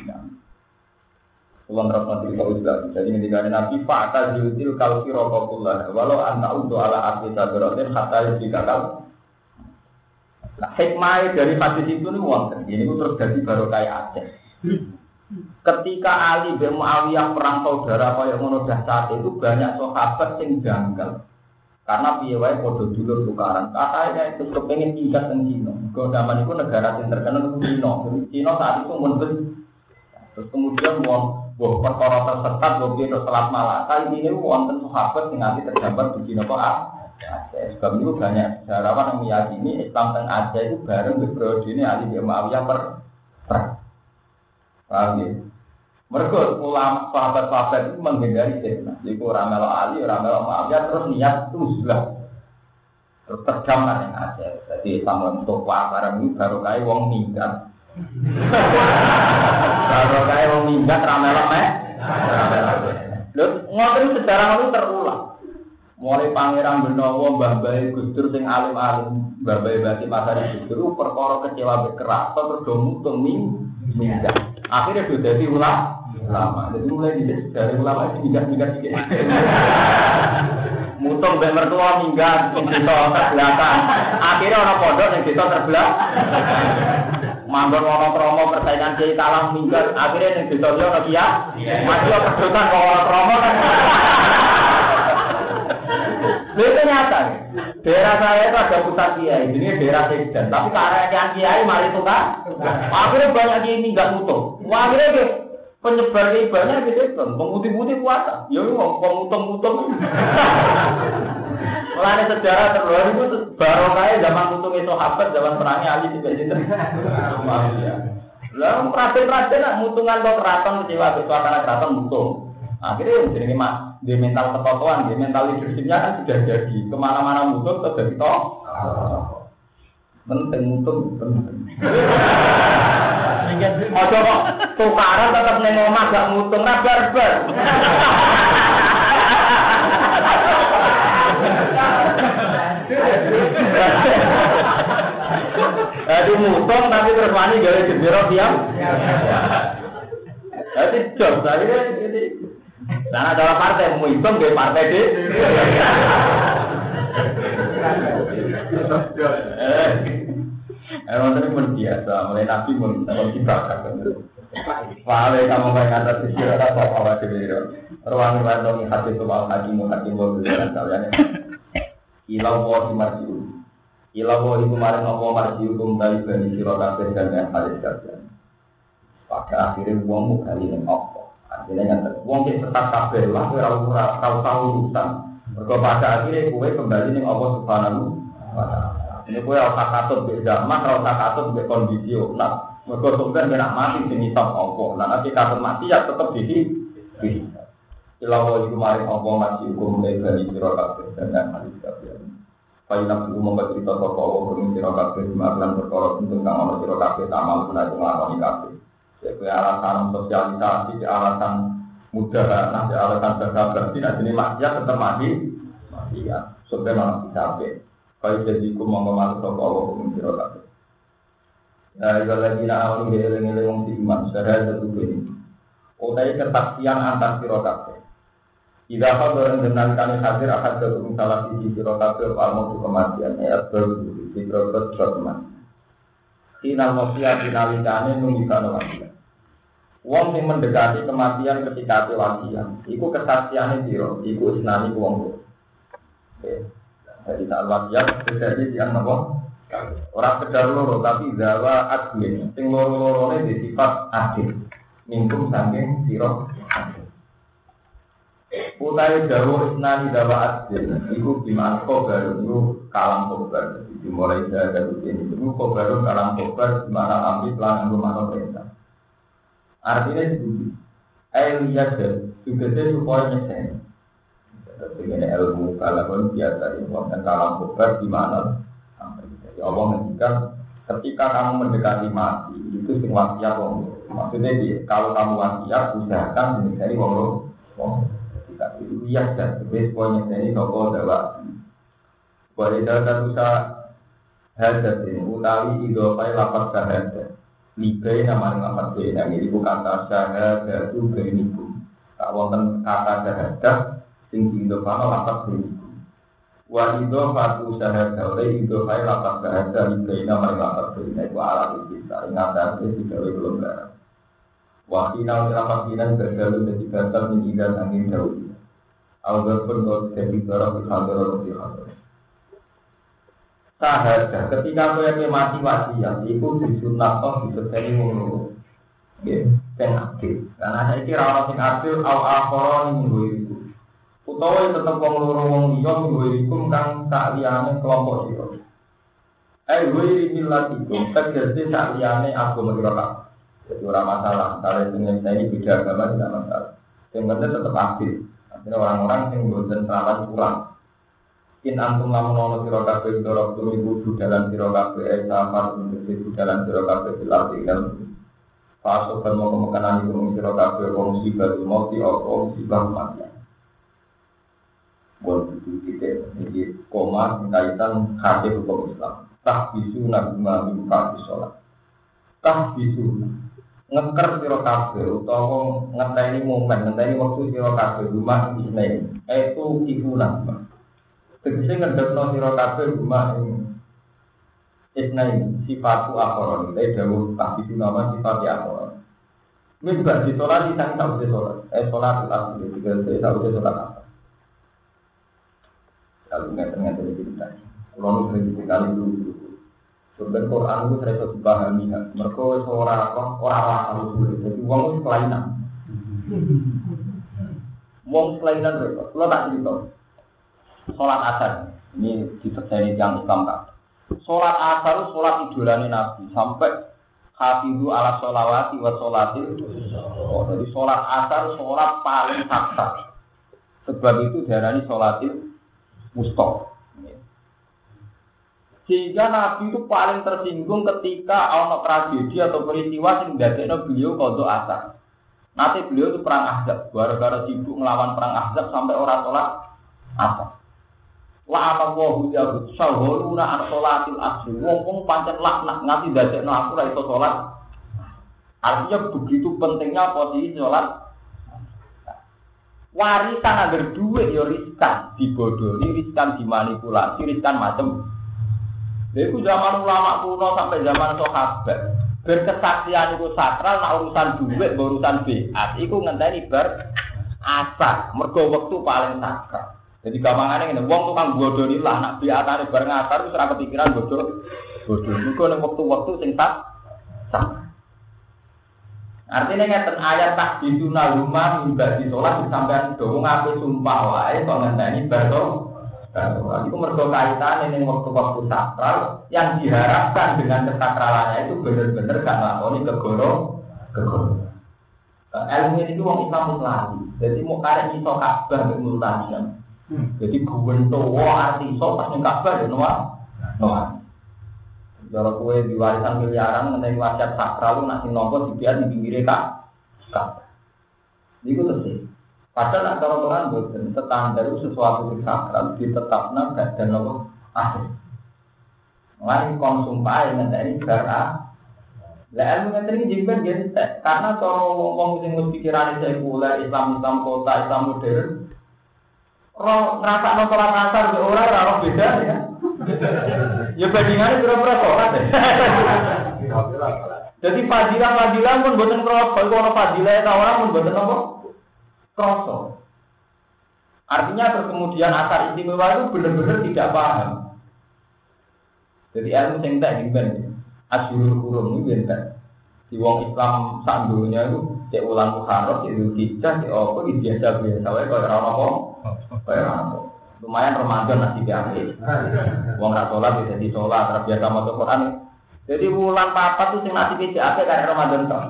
Terus nanti kita usah. Jadi ketika Nabi Fakta Yutil kalau rokokullah, walau anta untuk ala asli sabrotin hatta jika kal. Nah, hikmah dari hadis itu nih wonten. Ini terus jadi baru kayak Aceh. Ketika Ali bin Muawiyah perang saudara kaya ngono saat itu banyak sahabat yang janggal. Karena piye wae padha dulur tukaran. Katanya itu kepengen tinggal di Cina. Kau zaman itu negara yang terkenal Cina. Cina saat itu mundur. Terus kemudian mau Buah perkara tersesat, buah dia selat malah. Kali ini wonten sahabat yang nanti tergambar di Cina kok Aceh. Sebab itu banyak sejarawan yang meyakini Islam dan Aceh itu bareng di periode ini Ali bin Muawiyah per perang. Paham ya? Mereka ulama sahabat-sahabat itu menghindari fitnah. Jadi ramelo Ali, ramelo Muawiyah terus niat itu sudah terus yang Aceh. Jadi Islam untuk barang ini baru kayak wong minggat. Kalau kayak mau minggat ramelok meh. Lho, ngoten sejarah itu terulang. Mulai pangeran Benowo, Mbah Bayi Gusdur sing alim-alim, Mbah Bayi Bati Pasari Gusdur perkara kecewa bekeras terus do mutung minggat. Akhirnya sudah jadi ulama. Ulama. Jadi mulai dari ulama itu minggat-minggat dikit. Mutung mbek mertua minggat sing terbelakang. Akhirnya orang pondok yang desa terbelakang. Manggon wono promo persaingan kiai talang minggat. Akhirnya yang desa dia ono kia mati lo pedotan kok wono promo kan itu nyata daerah saya itu ada pusat kiai ini daerah sekjen tapi karena yang kiai mari tukar. Akhirnya banyak kiai minggat mutung akhirnya dia penyebar ibadahnya gitu kan pemutih-putih puasa ya mau pemutung-mutung Mulai sejarah terluar itu baru kayak zaman itu sahabat, zaman perangnya Ali juga itu. Lalu raden-raden nak mutungan lo keraton kecewa suasana keraton mutung. Akhirnya yang jadi mak di mental ketotoan, di mental leadershipnya kan sudah jadi ke mana-mana mutung jadi toh. Penting mutung penting. Ojo kok tukaran tetep ning omah gak mutung ra barbar. Jadi mutung tapi terus wani gawe jendera diam. Jadi job tadi ini. Nah, adalah partai mau hitung gawe partai deh. Eh, wonten pun biasa, mulai nabi pun kalau dibakar. Wale kamu kaya kata sisi rata apa apa dhewe. Ruang ruang hati soal haji mu haji mu kalian. Ilau wa marjiu. Ilau wa iku maring apa marjiu kum dari bani sira kabeh dan yang halis. Pada akhirnya wong kali ning apa. Artinya yang wong sing tetap kabeh lah ora ora tau tau. Mergo pada akhirnya kowe kembali ning Allah Subhanahu wa. Ini kue harus katut di zaman, harus katut di kondisi nah, mereka sebenarnya nak mati sing hisap apa. Mati ya tetap di sini. Ilawo itu mari apa masih hukum dari dari siro kabeh dan yang kabeh. Kayu nak dulu membuat cerita sopo Allah bermi siro kabeh dimakan berkorok tentang kang ono siro kabeh tamal kena itu ngelakoni kabeh. Jadi alasan sosialisasi, alasan mudah, nanti alasan berkah berarti nanti ini maksiat tetap mati. Ya, sebenarnya masih kabeh. Kau jadi ku mau ngomong sopo Allah hukum siro kabeh. Nah, kalau lagi nak awal ngeling-ngeling wong iman, secara satu ini. Utai kesaksian antar siro kabeh. Tidak apa orang dengan kami hadir akan ke salah sisi siro kabeh al mautu kematian baru di berikut kematian. Final mafiya finalikane mengisah wasiat. Wong yang mendekati kematian ketika wasiat, iku kesaksiannya siro, iku isnani wong. Oke. Jadi saat wasiat terjadi di anak Orang sekedar loro tapi zawa admin. Sing loro-lorone di sifat adil. Mingkum saking siro Utai dawa isnani dawa adil. Iku gimana kobar itu kalam kobar. Jadi mulai dari ini. Itu kobar kalam kobar gimana ambil pelan mana perintah. Artinya itu. Ayo lihat. Juga supaya nyesen. Dengan ilmu kalau biasa dan kalam kobar gimana Ya Allah ngendikan ketika kamu mendekati mati itu wasiat wong maksudnya kalau kamu wasiat usahakan menjadi wong wong ketika itu iya dan sebes poinnya ini toko dawa. Boleh dalam usaha hadat ini utawi idofai lapat syahadat Libai nama lapat beda ini bukan kata syahadat itu berikum tak wonten kata syahadat sing idofai lapat berikum Wa ido fatu syahada oleh ido kai lapak bahasa Ibaina mari lapak Ibaina itu alat kita Ingatan itu tidak belum barang. Wa kina lapak kina Bergalu jadi batal menjidat angin jauh Pun kau jadi barang atau dihadir Sahada ketika kau mati wasiat Itu disunat toh disertai mulu Yang aktif Karena saya kira orang yang aktif Al-Akhoron ini utawa yang tetap wong loro wong liya sak liyane kelompok sira. Eh wiri milatikum tegese sak liyane agama sira Jadi orang masalah, kalau saya ini beda agama tidak masalah. Yang penting tetap aktif. Artinya orang-orang yang bosan salah pulang. In antum lamun ono sira kabeh dorok turu ibu dalam sira kabeh eh safar ibu dalam sira dilatih dalam Pasok kan mau kemakanan ibu sira kabeh wong musibah mati atau musibah mati buat itu titik jadi koma kaitan hati hukum Islam. Tak bisu naguma mimpa sholat. Tak bisu ngeker siro kafe utawa ngeteni momen ngeteni waktu siro kafe rumah isnai itu naguma tegese ngedekno siro kafe rumah isnai sifatu akhoron itu dawuh tak bisu nama sifat Ini juga di sholat, di sana tak sholat. Eh, sholat, sholat, sholat, sholat, sholat, apa? Kalau nggak ternyata itu kita. Kalau sering sekali dulu. Sebenarnya Quran itu saya bisa dipahami. Mereka seorang apa orang akal itu. Jadi uang itu kelainan. Uang kelainan mereka. Kalau tak cerita. Sholat asar. Ini dipercaya yang Islam kan. Sholat asar sholat idolani Nabi sampai hafidu ala sholawati wa sholati. Oh, jadi sholat asar sholat paling saksa. Sebab itu diarani sholatil Musto. Sehingga Nabi itu paling tersinggung ketika ono tragedi atau peristiwa yang dadekno beliau kodok asar. Nanti beliau itu perang Ahzab, gara-gara sibuk melawan perang Ahzab sampai orang sholat asar. La ana wa hu ya sahuruna an sholatil asri. Wong-wong pancen laknat nganti dadekno aku ra iso sholat. Artinya begitu pentingnya posisi sholat warisan agar duit ya riskan dibodohi riskan dimanipulasi riskan macam itu zaman ulama kuno sampai zaman sahabat. Berkesaksian itu sakral nak urusan duit urusan biat itu ngenteni ber asar mergo waktu paling sakral. Jadi gampangannya ini wong tukang bodoh lah nak biatane bareng asar itu serah kepikiran bodoh bodoh itu waktu-waktu sing tak Artinya ngeten ayat tak dituna rumah mimba di sholat sampai doang ngaku sumpah wae kok ngenteni baru itu mergo kaitan ini waktu-waktu sakral yang diharapkan dengan kesakralannya itu benar-benar gak ngelakoni kegoro kegoro. Ilmu ini itu wong Islam lagi. Jadi mau kalian iso kabar ke multanian. Jadi tua arti iso pas ning kabar ya noa noa. Kalau kue diwarisan miliaran mengenai wasiat sakral lu nasi nopo dibiar di pinggir kak. Padahal nak cara Quran bukan standar sesuatu yang sakral ditetapkan gak dan nopo akhir. Mulai konsum pae ngenteni gara lah ilmu ngeten iki jemben gentek karena cara wong sing wis pikirane sekuler Islam Islam kota Islam modern roh ngrasakno salat asar be ora ora beda ya. Ya bandingannya berapa sholat ya. Jadi fadilah fadilah pun buatan kroso, kalau fadilah itu orang pun buatan apa? Kroso. Artinya kemudian asar istimewa itu benar-benar tidak paham. Jadi ilmu sing tak gimben, asyurul hurum ini gimben. Di wong Islam sandunya itu cek ulang muharram, cek hijjah, cek apa, biasa biasa, kayak orang apa, kayak apa lumayan Ramadan nasi biasa. Wong ra sholat bisa di sholat, terbiasa maca Quran. Jadi bulan papa tuh sing nasi biasa kayak Ramadan tuh.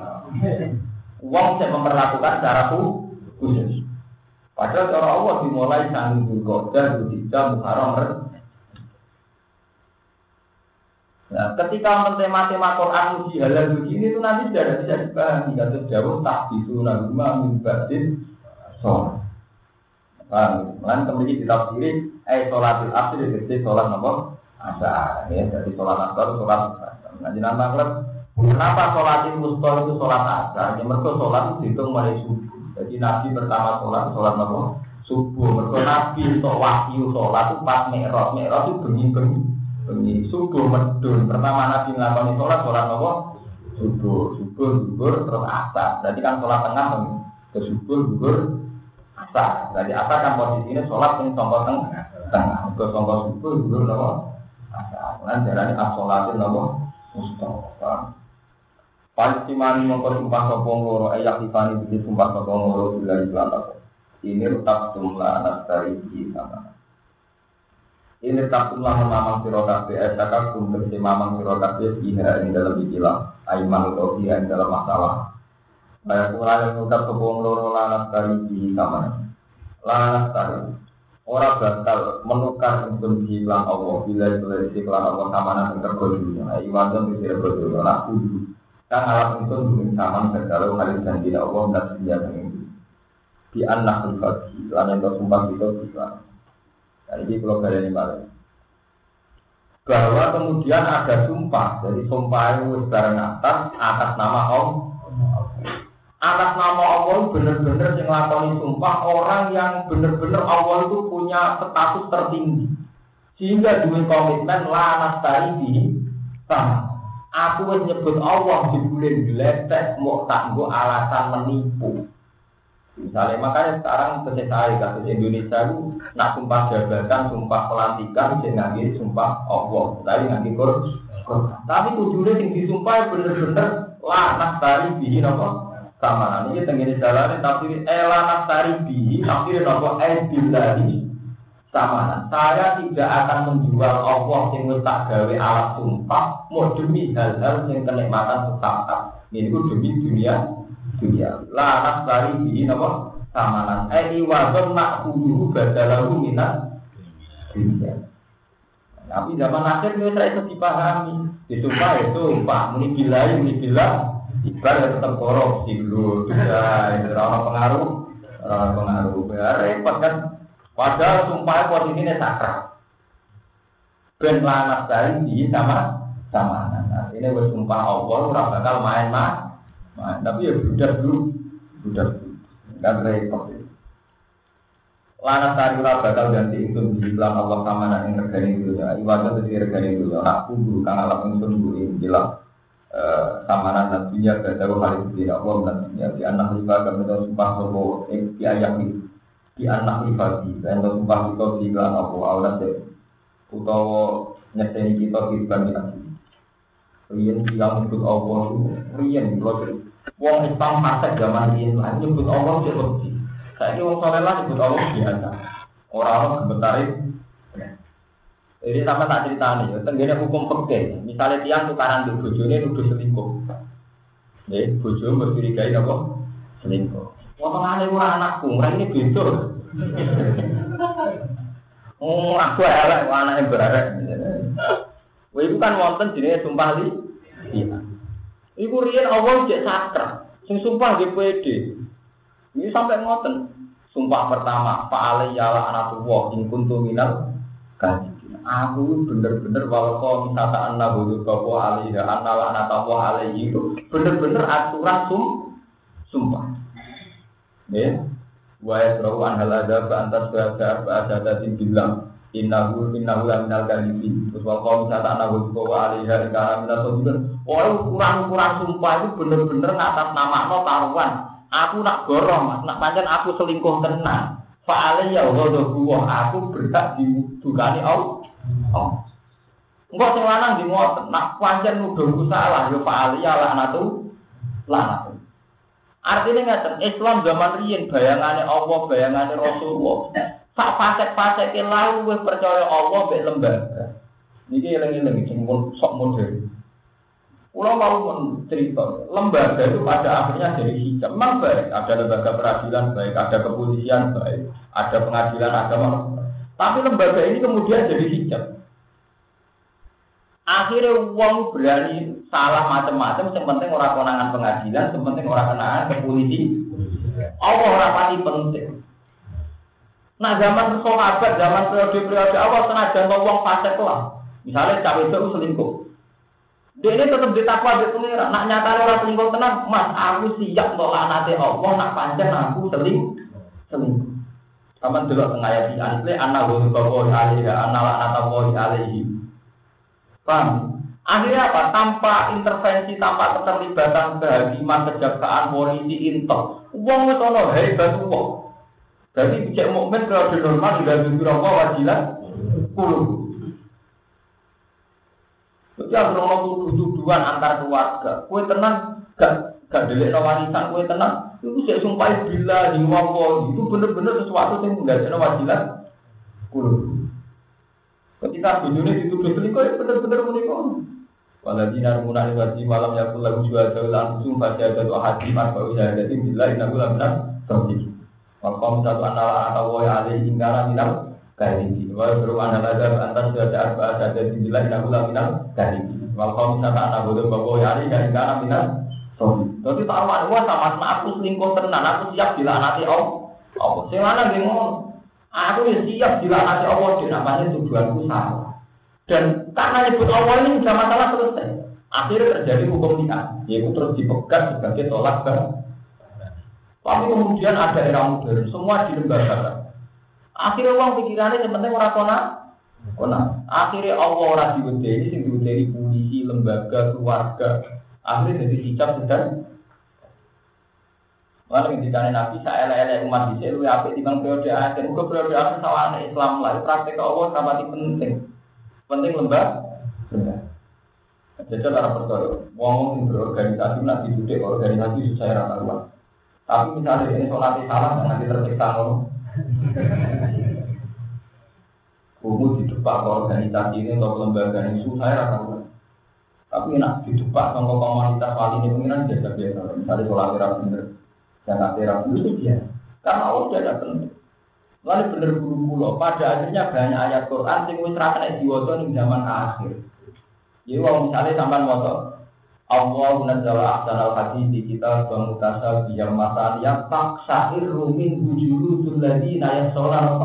Wong saya memperlakukan secara Padahal cara Allah dimulai sanggup Zulqa'dah, Zulhijjah, Muharram, Nah, ketika mentema-tema Quran uji halal uji ini itu nanti tidak bisa dipahami. Kata jauh tak bisu naguma min badin sholat. Paham? Lan kemudian ditafsiri eh sholatil asr itu sholat nopo asar ya jadi sholat asar sholat asar. Nah jenengan maklum kenapa sholatil musta itu sholat asar? Ya mereka sholat itu dihitung mulai subuh. Jadi nabi pertama sholat sholat nopo subuh. Mereka nabi wahyu sholat itu pas mi'raj mi'raj itu bengi bengi subuh medun. Pertama nabi ngelakoni sholat sholat nopo subuh subuh subuh terus asar. Jadi kan sholat tengah ke subuh subuh asar. Jadi asar kan posisinya sholat yang songkok tengah. Tengah. Ke songkok subuh dulu nopo asar. Kemudian jalan asolatin nopo mustafa. Palestimani mengkor sumpah sopong loro ayak tifani bikin sumpah sopong loro bila di belakang. Ini tetap jumlah anak dari sama. Ini tetap jumlah memang sirokat BS kakak kum bersih mamang sirokat BS iha ini dalam ikilah. Aiman atau iha ini dalam masalah. Baik mulai mengucap kebong loro lanat kali di kamar. Lanat kali. Orang bakal menukar untuk hilang Allah bila itu isi kelan Allah sama nanti terkodonya. Iwan dan bisa berdoa. Nak kudu. Kan alat itu belum sama segala kali janji Allah dan senjata ini. Di anak berbagi. Lain yang sumpah itu bisa. Dan ini kalau kalian ini bahwa kemudian ada sumpah, jadi sumpah itu bareng atas atas nama Allah atas nama Allah benar-benar yang lakoni sumpah orang yang benar-benar Allah itu punya status tertinggi sehingga dua komitmen lanas tari di sama aku menyebut Allah di bulan geletek mau tak alasan menipu. Misalnya makanya sekarang saya kasus Indonesia itu nak sumpah jabatan sumpah pelantikan jangan sumpah Allah. Tadi nanti kurus tapi tujuannya yang disumpah benar-benar lanas tari di apa sama. Ini tenggine jalan tapi ela naftari bi tapi nopo? Eh billahi sama saya tidak akan menjual Allah yang tak gawe alat sumpah mau demi hal-hal yang kenikmatan sesaat ini itu demi dunia dunia la naftari bi nopo sama eh iwadon nak kudu badalahu minat dunia Tapi zaman akhir ini saya itu dipahami. Disumpah itu ya sumpah, muni bila, muni bila. Ibar ya tetap korupsi dulu, ya, itu orang pengaruh, pengaruh. Ya repot kan. Padahal sumpah posisinya sakral. Ben lanas dari di sama sama nah, ini bersumpah Allah, orang bakal main mah. Tapi ya sudah dulu, sudah dulu. Kan repot. Lana tari ora bakal ganti itu di bilang Allah sama nak ing regane. Ibadah itu di regane dunya. Aku guru kang alam ingsun guru bilang sama nak dunya kadaru hal itu tidak Allah dan di anak riba kami sumpah sopo eh di ayat ini di anak riba di dan sumpah kita bilang aku awal deh utawa nyeteni kita bani lagi. Rian yang nyebut Allah itu Rian kalau Wong Islam masa zaman ini lah nyebut Allah itu saya ini wong soleh lah nyebut Allah biasa. Orang-orang gebetarin. Jadi sama tak cerita nih, tenggine hukum peke. Misalnya tiang tukaran di bojone nuduh selingkuh. Ya, bojo mencurigai apa? Selingkuh. Potongane ora anakku, mereka ini beda. Oh, aku elek, anaknya berarek. Wah, itu kan wonten jenenge sumpah li. Iya. Iku riyen Allah cek sakra. Sing sumpah di PD. Ini sampai ngoten. Sumpah pertama, Pak Ali yala anatullah in kuntu minal kaji. Aku bener-bener walau kau misata anna budu kau Ali ya anna anatullah Ali itu bener-bener aturan sum sumpah. Ya, wa yasrahu an halada ba antas bahasa bahasa tadi bilang innahu innahu la minal kadhibin. Terus wa budu kau Ali ya kana minal sadiqin. Oh, ukuran-ukuran sumpah itu bener-bener ngatas nama no taruhan. Aku nak gorong, nak pancen aku selingkuh tenan. Fa'ale ya Allah gua aku berhak didukani Allah. Oh. Enggak sing lanang di nak pancen nuduhku salah ya fa'ale ya laknatu laknatu. Artinya ngeten, Islam zaman riyen bayangane Allah, bayangane Rasulullah. Sak fasek-faseke lalu wis percaya Allah mek lembaga. Niki eling-eling sing sok modern. Pulau mau cerita, lembaga itu pada akhirnya jadi hijab. Memang baik, ada lembaga peradilan baik, ada kepolisian baik, ada pengadilan agama. Tapi lembaga ini kemudian jadi hijab. Akhirnya uang berani salah macam-macam, yang penting orang konangan pengadilan, yang penting orang kenangan ke polisi. Allah orang pasti penting. Nah zaman sahabat, zaman periode-periode awal senajan uang fase lah. Misalnya cawe itu selingkuh. Dia ini tetap ditakwa di pengira. Nak nyata orang selingkuh tenang, mas aku siap nolak nanti Allah. Nak panjang aku seling selingkuh. Kamu dulu tengah ayat di anak gue bawa alaihi, anak anak tahu alaihi. Paham? Akhirnya apa? Tanpa intervensi, tanpa keterlibatan kehakiman, kejaksaan, polisi, intel. Uang itu ono hebat uang. Jadi bijak mukmin kalau di normal sudah jujur apa wajilah kulu. Jadi ada orang tuduh-tuduhan antar keluarga. Kue tenang, gak gak delik warisan. Kue tenang, itu saya sumpah bila di wawo itu bener-bener sesuatu yang nggak ada wajilan. Kulo. Ketika dunia dituduh selingkuh, ya bener-bener menikah. Waladina rumuna wajib malam yakul lagu jual jauh langsung pada ada doa hati mas ya jadi bila ini aku lakukan terjadi. Wakom satu anak atau woi alih ingkara minal kayak ini. Wal beruang ada antar sudah ada ada di bila ini aku lakukan dari kalau kau misalkan anak bodoh bawa yari dari kana minat jadi taruhan gua sama aku selingkuh tenan aku siap bila nanti om. Om sing mana bingung aku ya siap bila nanti om di namanya tujuanku salah. Dan karena nyebut Allah ini sudah masalah selesai. Akhirnya terjadi hukum dia yaitu terus dipegang sebagai tolak ke tapi kemudian ada era modern semua di lembaga akhirnya uang pikirannya yang penting orang kona Kona, akhirnya Allah ora diwedeni sing diwedeni polisi, lembaga, keluarga. Akhirnya jadi hijab sedang. Mana ketika Nabi saya elek umat di sini, apa di bang periode akhir, ke periode akhir sawana Islam lah, praktek Allah sama penting, penting lembaga. Jadi cara percaya, wong berorganisasi nanti duduk organisasi saya rata luas. Tapi misalnya ini sholat salah, nanti tersiksa loh. Kamu di depan organisasi ini atau lembaga ini susah ya kan? Tapi enak di depan sama komunitas wali ini pengiran biasa biasa. Misalnya sholat kira bener, dan kira itu dia. Karena Allah tidak penting. Lalu bener guru pulau. Pada akhirnya banyak ayat Quran yang wis ra ning zaman akhir. Jadi kalau misalnya sampai moto Allah nazzala ahsanal hadis di kita wa mutasal biyam masal yang taksair rumin bujuru ladina yasolan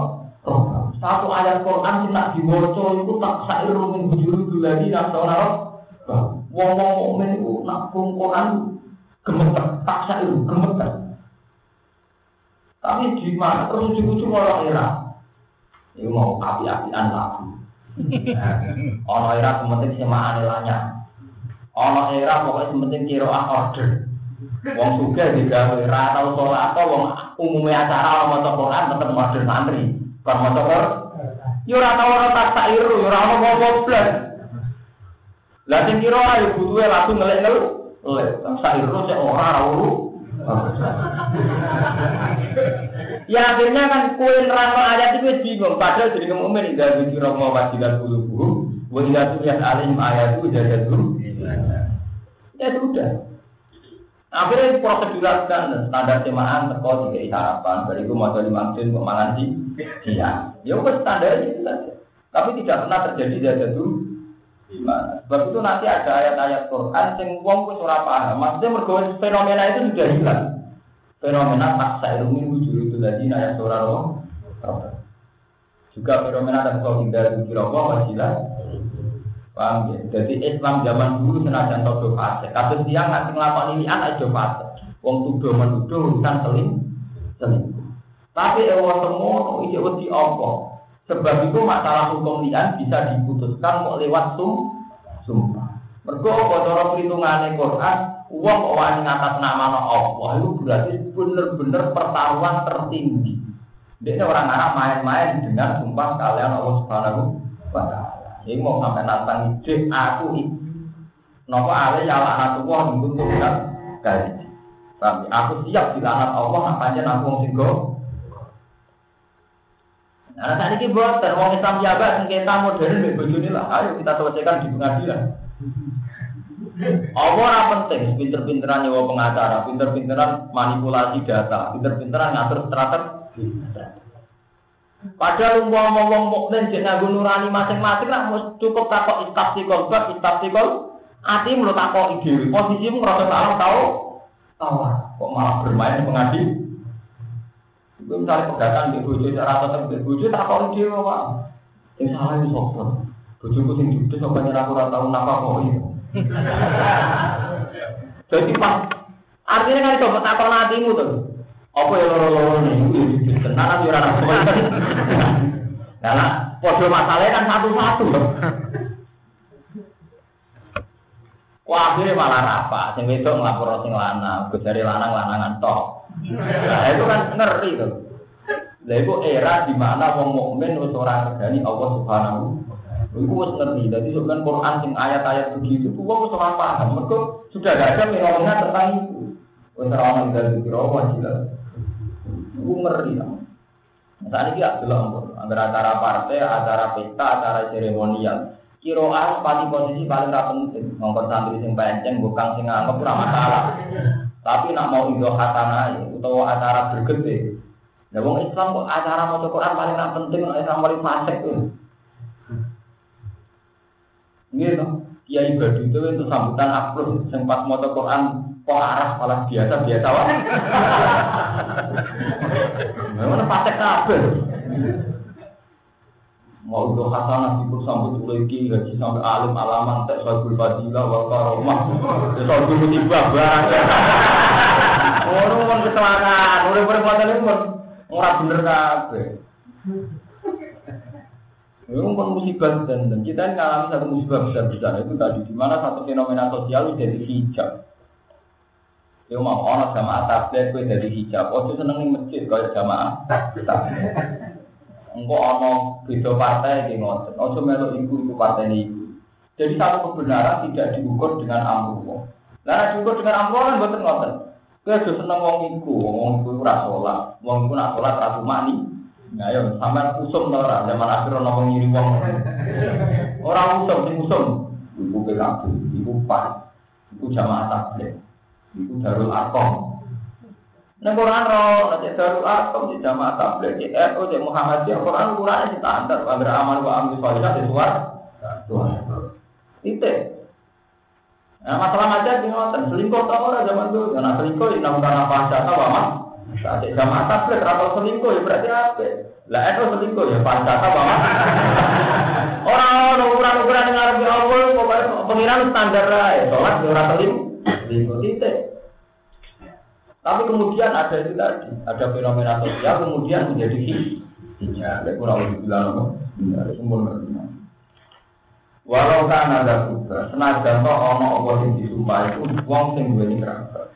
satu ayat Quran sing nak diwaca iku taksair rumin bujuru ladina yasolan Wong-wong mukmin iku nak Quran gemeter, taksair gemeter. Tapi di mana terus ujung-ujung orang era. Ini mau api-apian lagu. Ono era sementing sema anelanya. Ono era pokoknya sementing kira order. Wong suka juga era atau sholat atau wong umumnya acara orang mau Quran tetap modern santri. Kalau mau Quran, yo ora tau ora tak sairu, yo ora ono mau goblok. Lah sing kira ayo butuhe langsung ngelek-ngelek. Lek, tak sairu sik ora ora ya akhirnya kan kue nerangno ayat itu bingung. Padahal jadi mukmin tidak bikin romo wajibat bulu buat tidak tulisan alim ayat itu jadi dulu. Ya sudah. Akhirnya prosedural kan standar jemaah teko tiga harapan dari itu mau dimaksud pemangan di dia. Ya udah standar itu. Tapi tidak pernah terjadi jadi dulu gimana? Sebab itu nanti ada ayat-ayat Quran yang wong wis ora paham. Maksudnya mergo fenomena itu sudah hilang. Fenomena paksa ilmu wujud itu tadi ayat surah roh. Juga fenomena dan kau hindar di roh wasilah. Paham ya? Jadi Islam zaman dulu senajan todo fase. Kasus dia ngasih ngelakon ini anak itu fase. Wong tuduh menuduh urusan seling seling. Tapi ewa semua itu wedi apa? Sebab itu masalah hukum lian bisa diputuskan mau lewat sum sumpah. Mergo cara perhitungane Quran, uang kok wani ngatas nama Allah itu berarti benar-benar pertaruhan tertinggi. Dia orang Arab main-main dengan sumpah kalian Allah Subhanahu wa taala. Ini mau sampai nantang ide aku ini. Nopo ale ya laknat Allah untuk kali. Tapi aku siap dilaknat Allah apa aja aku sing Nah, saat ini buat wong Islam jabat sengketa modern di bojone lah. Ayo kita selesaikan di pengadilan. Ora penting, pinter-pinteran nyewa pengacara, pinter-pinteran manipulasi data, pinter-pinteran ngatur strategi. Padahal umpama wong mukmin jek nganggo nurani masing-masing lah cukup takok istastikol bab istastikol ati menurut takok ide posisimu ngerasa salah tahu tahu kok malah bermain pengadilan Gue misalnya pedagang di bojo, cara tetap di bojo, tak kau dia apa? Yang salah itu sopor. Bojoku sing judes, apa nyerah aku tahu napa kok ini. Jadi pas, artinya kan coba tak pernah hatimu tuh. Apa ya loro-loro nih? Tenan ya ora apa. Nah, lah, podo masalahnya kan satu-satu. Wah, akhirnya malah apa? Sing wedok nglapor sing lanang, dari lanang lanangan tok. Nah, itu kan ngeri tuh. Lah itu era di mana wong mukmin wis ora Allah Subhanahu Iku wis ngerti. Dadi kan Quran sing ayat-ayat begitu ku wong wis ora paham. Mergo sudah gak ada fenomena tentang itu. Wis ora ono dari kira jelas. Iku ngeri lah. Saat ini adalah antara acara partai, acara pesta, acara seremonial. Kiroan pasti posisi paling penting. Ngomong santri sing penceng, bukan sing nganggep ora masalah. Tapi nak mau ido hatana atau acara bergede. Ya wong Islam kok acara mau Quran paling nak penting nek Islam paling fasik tuh. Gitu. Kiai Badu itu itu sambutan upload yang pas mau Quran kok arah malah biasa biasa wae. Mana fasik kabeh mau itu hasanah itu sambut lagi gaji sampai alim alaman tak sabul fadilah wal karomah sabul musibah barang orang mau kecelakaan orang perbuatan itu orang bener kabe Memang pun musibah dan, dan kita ini ngalami satu musibah besar besar itu tadi di mana satu fenomena sosial jadi hijab. Itu mau orang sama atas gue jadi hijab. Oh, itu seneng masjid kalau jamaah. Engkau ono beda partai di ngotot. Ojo melu iku iku partai ini. Jadi satu kebenaran tidak diukur dengan amruh. Nah, diukur dengan amruh kan betul ngotot. Kau sudah seneng wong iku, wong iku ora sholat, wong iku nak sholat ratu mani. Nah, yo sampean usum ora zaman akhir ono wong ngiri wong. Ora usum sing usum. Iku PKB, iku PAN, iku jamaah tabligh, iku Darul Arqam. Nek Quran ro, nek Darul Arqam di jamaah tabligh, di NU, di Muhammadiyah, Quran ukurannya standar. Agar aman wa amri sholihat di suar. Itu. Nah, masalah aja di ngoten, selingkuh tau ora zaman dulu. Karena selingkuh ini namun karena pasca tau apa? Saat jamaah tabligh, atau selingkuh ya berarti apa? Lah itu selingkuh ya pasca tau apa? Orang ukuran-ukuran yang ngarep Allah, pokoknya pengiran standar lah. Sholat ya ora selingkuh. Titik. Tapi kemudian ada itu tadi, ada fenomena sosial kemudian menjadi hijab. Ada kurang lebih bilang apa? Ada sempurna. Walau kan ada juga, senajan toh ono apa sing disumpah itu wong sing duweni kerabat.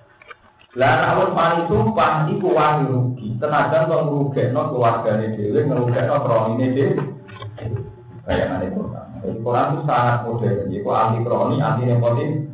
Lah nek wis mari sumpah iku wani rugi, senajan toh ngrugekno keluargane dhewe, ngrugekno kronine dhewe. Kayak ane Quran. Quran itu sangat modern, itu anti kroni, anti nepotisme.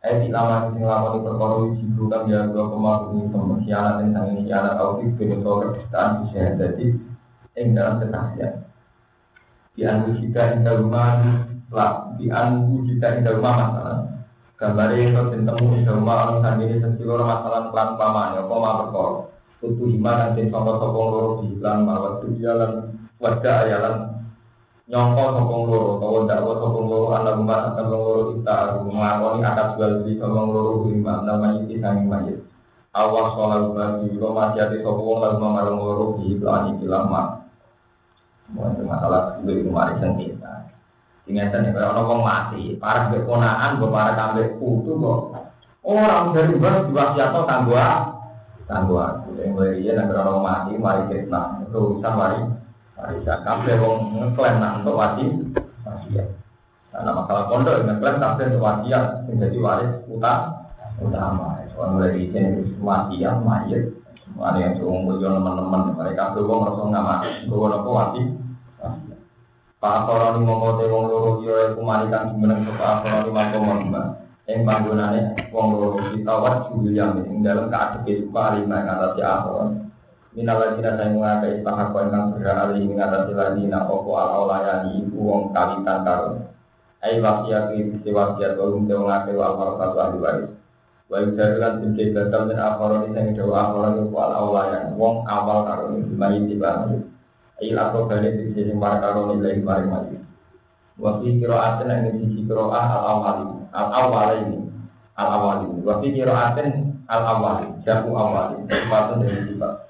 juga. Eh di lama sing lama di perkara iki bukan ya dua koma ini pemesianan dan sang video kedustaan bisa jadi ing dalam kesaksian. Di anu jika ing rumah lah di anu jika ing rumah masalah. Gambar yang kau temu ing rumah orang sang ini masalah pelan paman ya koma perkara. Tutu iman sing loro di iklan mawat tujuan wajah ayalan nyongko sokong loro utawa dakwa sokong loro anak rumah akan loro kita ngelakoni atas jual beli sokong loro lima namanya itu kami mayit awas sholat bagi lo masih ada sokong lalu mengarang loro di iklan ini lama Mungkin masalah itu itu mari sengketa. Ingat nih kalau orang mati, para keponaan, para kambing putu kok orang dari luar diwasiato tangguh tangguh aku. Yang mulai iya nanti orang mati, mari kita itu urusan mari Bisa kabeh wong ngeklaim nak untuk wajib wasiat. Karena masalah pondok ngeklaim kabeh untuk wasiat menjadi waris utang utama. Soal mulai di sini wasiat mayat. Ada yang suruh ngumpul teman-teman mereka tuh wong merasa nggak mati. Gue nopo wajib. Pak Koroni ngomote wong loro yo kumarikan jumeneng Pak Koroni mbak. Yang panggonane wong loro kita wajib yang dalam keadaan suka lima kata si Akron. Minal ladina saya mengakai istahak kau ingkang berhak alih mengatasi ladina opo ala olayani ibu wong karun. Wasiat bisi wasiat walum te mengakai wa alwar satu ahli waris. Wa bimke batal dan akhoron ini dawa akhoron ibu ala wong awal karun ini mayin tiba Ai lakro balik bisi sing para karun ini lain maring mayin. Wa fi kiraatin yang sisi kiroah al awali al awali ini al awali. Wa fi kiraatin al awali jamu awali. Sepatun dari sifat.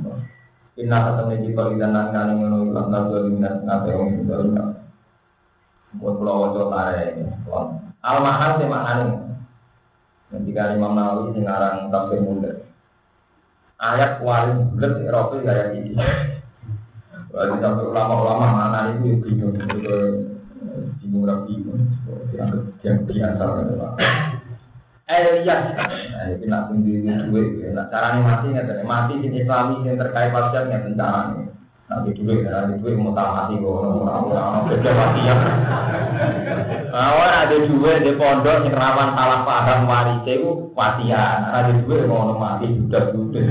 Inna kata kita tidak nangani menurut lantas dua minat nate om itu enggak. Buat pulau wajah tare ini. Al-Mahal sih maknanya. Ketika Imam Nawawi sekarang tafsir muda. Ayat paling bulat Rasul kayak gini. Kalau sampai ulama-ulama mana itu bingung itu bingung rapi yang biasa Elias, nah itu nak tinggi duit, nak caranya mati nggak ada mati di Islami yang terkait pasien nggak cara nih. Nanti duit, nanti duit mau tak mati kok, orang orang orang kerja mati ya. Awal ada duit di pondok yang rawan salah paham waris itu pasian, ada duit mau mati sudah sudah.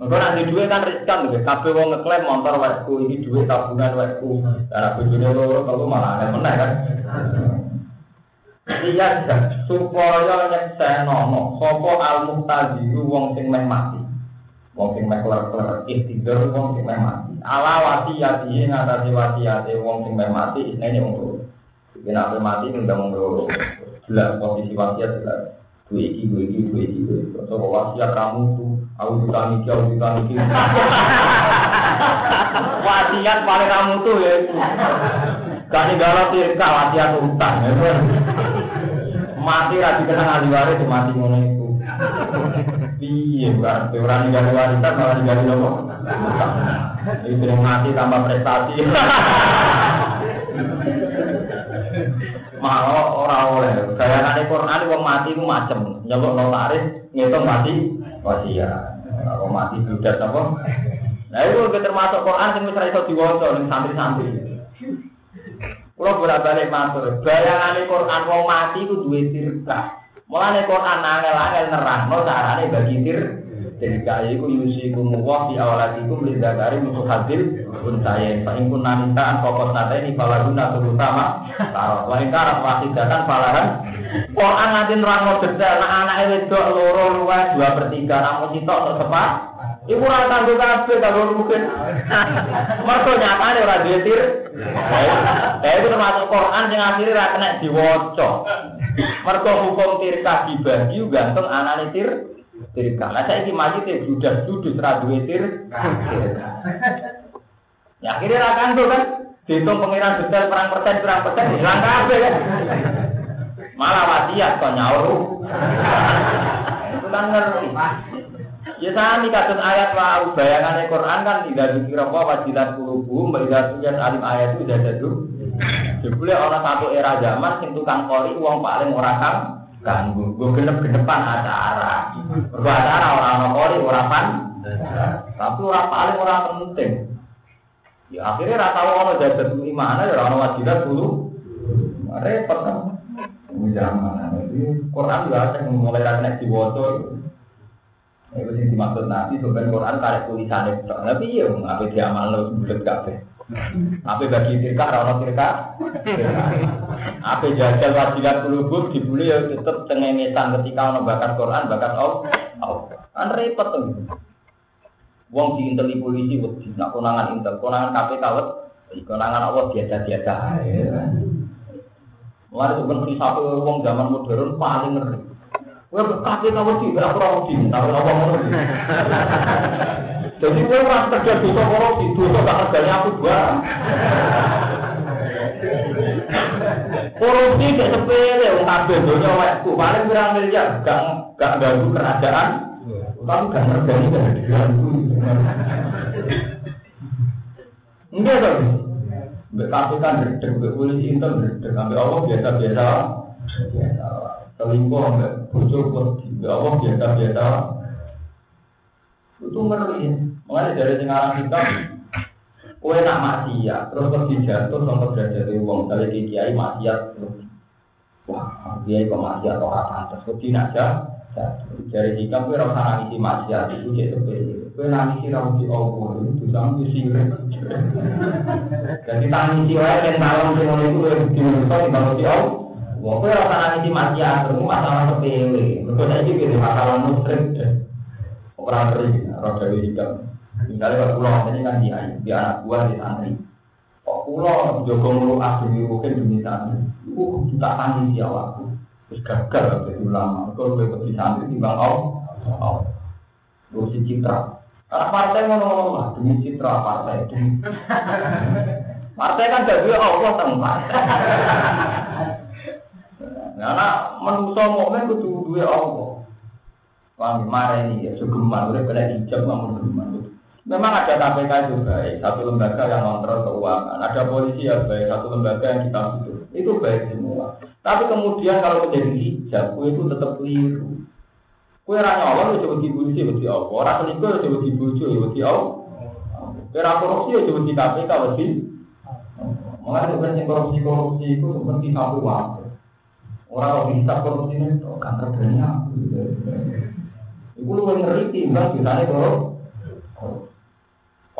Engko nek di duit kan riskan lho, kabeh wong ngeklaim motor wekku iki duit tabungan wekku. Karena bojone loro kalau malah aneh meneh kan. Iya, supaya nyeksenono sapa al-muqtadiru wong sing meh mati. Wong sing meh kler-kler ikhtidur wong sing meh mati. Ala wasiyati ngatasi wasiyate wong sing meh mati ini wong loro. Mati ndang wong loro. Jelas posisi wasiat jelas. Dua iki, dua iki, dua iki. Sopo wasiat kamu tuh, aku ditani iki, aku ditani iki. wasiat paling kamu tuh ya. Gak galau tirka wasiat utang. Ya, mati ra dikenang ahli waris mati ngono iku. Piye berarti ora ninggali warisan malah ninggali nopo? Itu yang mati tambah prestasi. Malah ora oleh. Gayane Quran wong mati ku macem. Nyeluk notaris ngitung mati wasiat. Kalau mati budak apa? Nah itu termasuk Quran sing wis ra iso diwaca ning santri-santri. Kulo bolak-balik matur, bayangane Quran wong mati ku duwe tirka. Mulane Quran angel-angel nerangno carane bagi tir tirka. Iku yusikum wa fi awladikum lidzakari musuh hadil pun saya fa in kunna minta an pokok nate ini falaguna terutama taruh wa in karat wasidatan falahan. Quran nanti nerangno detail. Nek anake wedok loro luwes dua per tiga. Namun sitok sepat Iku ora tanggo kabeh karo mungkin. Mergo nyatane ora duwe tir. Ya itu termasuk Quran sing akhire ora kena diwaca. Mergo hukum tirka dibagi gantung anane tir tirka. Lah saiki majite judas judas ora duwe tir. Ya akhirnya ra kanggo kan. Dihitung pengiran detail perang persen perang persen hilang kabeh kan. Malah wasiat kok nyaur. Itu kan ngerti. Ya sami kasus ayat wa bayangan Quran kan tidak dikira apa wajilat kulubu melihat tujuan alim ayat itu sudah jatuh. Jebule orang satu era zaman sing tukang kori uang paling ora kang ganggu. Gue genep genepan acara. Gue acara orang orang kori orang pan. Tapi orang paling orang penting. Ya akhirnya rata orang jajan di mana ya orang wajilat dulu. Repot kan. Ini zaman. Quran juga mulai kena diwajib. Itu sing dimaksud Nabi sebenarnya Quran tarik tulisan itu. Tapi iya, apa dia amal lo bulat kafe. Apa bagi tirka, rano tirka, apa jajal wajilat kulubur dibuli ya tetap cengengesan ketika ono bakat Quran, bakat Allah. Kan repot tuh. Wong di intel polisi wedi, nak konangan intel, konangan KPK wedi, konangan Allah biasa-biasa. Mulai sebenarnya satu wong zaman modern paling ngeri. Gue kamu sih, berapa korupsi, tapi apa mau Jadi gue pas korupsi, aku dua. Korupsi sepele, wong paling miliar, gak ganggu kerajaan, tapi gak ngergani gak diganggu. Dong. Polisi ndredeg, sampai Allah biasa-biasa. Biasa. Selingkuh bojo wedi, Allah biasa-biasa. Itu ngeri. Mengenai dari sekarang kita, kue nak maksiat, terus pergi jatuh sama derajat uang. Dari kiai maksiat, wah kiai kok maksiat orang pantas, wedi aja. Dari jika kue rasa nangisi maksiat itu jadi sepele. Kue nangisi rambut di Allah itu sama di sirik. Jadi tangisi orang yang malam semua itu di di Allah. Wong kowe ora nangisi maksiat, itu masalah sepele. Mergo saiki iki masalah musyrik. Ora ngeri, ora dewe hikam. Misalnya kalau pulau ini kan dia, dia anak buah di santri. Kok pulau jogo mulu asli mungkin demi santri. Uh, kita tangisi awakku. Terus gagal jadi ulama. Kalau gue di santri timbang kau. Terus citra. Karena partai ngono lah demi citra partai. Partai kan jadi Allah tempat. Karena manusia mukmin kudu duwe Allah. Paham marah ini ya sugeman, udah kena hijab namun geman. Memang ada KPK itu baik, satu lembaga yang kontrol keuangan, ada polisi yang baik, satu lembaga yang kita butuh. Itu baik semua. Tapi kemudian kalau menjadi hijab, itu tetap keliru. Kue ranya Allah itu coba dibuji, coba di Allah. Orang selingkuh coba dibuji, coba di Allah. Kira korupsi ya coba di KPK, coba di. Mengenai bukan korupsi korupsi itu seperti satu waktu. Orang bisa korupsi itu kan terbanyak. Ibu lu ngeri timbang biasanya kalau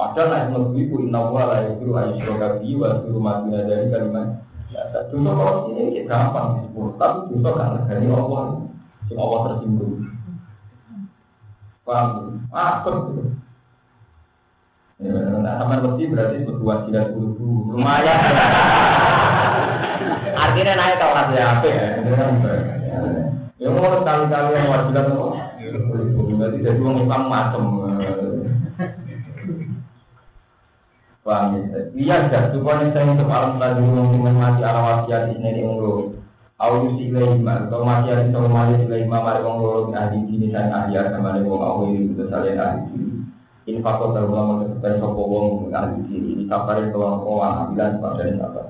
Padahal naik lebih ku inna wa la yusru ayyusroka bi wa yusru madina dari kalimat. Ya, dosa korupsi ini gampang disebut, tapi dosa kan negari Allah. Sing Allah tersinggung. Paham? Ah, betul. Ya, nah, sama lebih berarti berdua tidak buru lumayan. Artinya naik kalau kasih HP ya. Ya mau kali-kali yang wajiban kok. Berarti jadi orang Islam macam. Paham ya? Iya, dah. Supaya saya untuk alam tadi mengumumkan mati ala wasiat di sini ngulu. Aku si lima, kalau mati ada sama mati si lima, mari wong loro bin ahli sini saya ahli sama nih wong aku ini bisa salin ahli sini. Ini faktor lama sesuai sopo wong ahli sini. Ini kabarin tuang kawan bilang pada ini apa?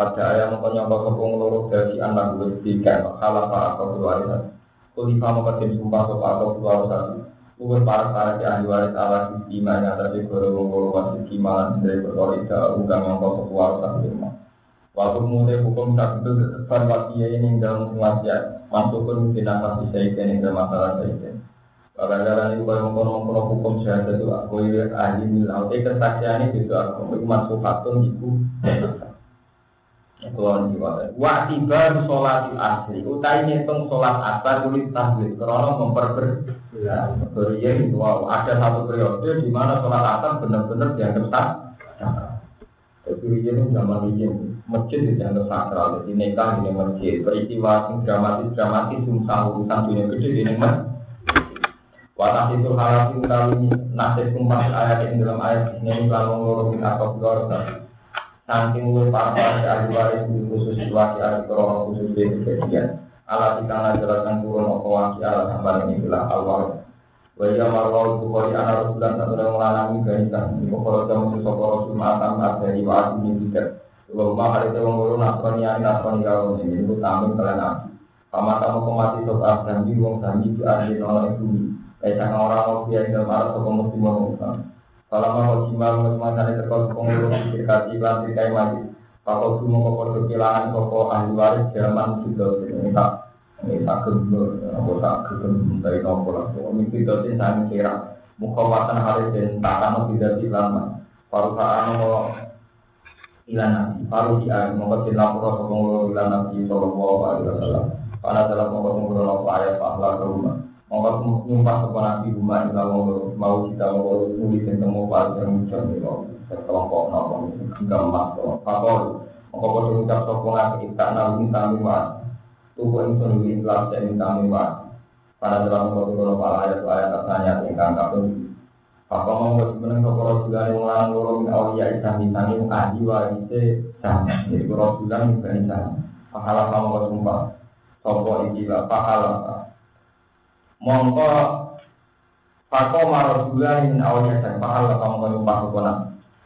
pada ayam penyongkot kepung loro dari anak gue di kan halafa atau keluarga. Kulifah mengkatim sumpah sopa atau keluar satu Uwe para para di ahli waris ala sisi yang atas goro goro wasiki malan dari berkorida Ugang yang kau keluar satu rumah Waktu mulai hukum satu itu depan wasia ini dalam wasiat Masuk pun mungkin apa bisa ikan yang dalam masalah saya Kadang-kadang itu kalau mengkono-mengkono hukum syahadat itu aku ahli milau. Eh kesaksian itu aku. Masuk hatun itu Kulon jiwa. Wa tiba sholat asli. Utai ngitung sholat asar tulis tahlil. Karena memperber. Ya, itu wow. Ada satu periode di mana sholat asar benar-benar dianggap sah. Jadi ini zaman ini masjid dianggap sakral. Jadi nikah di masjid. Peristiwa yang dramatis dramatis sumsah urusan dunia gede di masjid. Watah itu halal itu kali nasib kumpah ayat yang dalam ayat ini kalau ngurungin atau keluar Luwih parah ahli waris di khusus situasi ahli khusus di kejadian. Alat ikang jelaskan turun opo waki alat sampai ini bilang awal. Wajah marwah itu kori anak rasulan satu dan melanami ganisan. Ini kalau kamu sesok rasul matam ada di wajib ini tidak. Hari itu ani nasrani kalau ini itu tamin kalian api. Kamu kemati sok abdan di wong sanji di ahli nolak itu. Kayak orang mau biar dalam arah sok kalau mau jimal mengenai terkait pengurus dekati iklan trikai maju. Kalau cuma kau kehilangan toko ahli waris zaman sudah ini tak ini tak aku tak gembur dari aku. Ini tidak sih saya kira. Muka watan hari dan tak tidak dilama. Paru saat mau ilan nabi, paru di ayat mau kasih lapor ke pengurus ilan nabi sallallahu alaihi wasallam. Karena dalam pengurus ayat akhlak rumah. Mongko nyumpah kepada Nabi rumah kita mau kita mau nulis yang temu pas yang muncul loh. Sekelompok nopo enggak emas loh. Fakor. Mongko pada ucap sopong aku kita nabi kami mas. Tubuh yang sendiri Islam saya minta mas. Karena dalam kalau para ayat ayat katanya tinggal kapun. Fakor mongko sebenarnya kau rasulah yang lain loro min awliya bintang yang ahli warisnya sama. Jadi rasulah yang bukan sama. Pahala kamu sumpah. Sopo ikilah pahala mongko Fako marasulah min awalnya dan pahal kamu kamu pakai kona.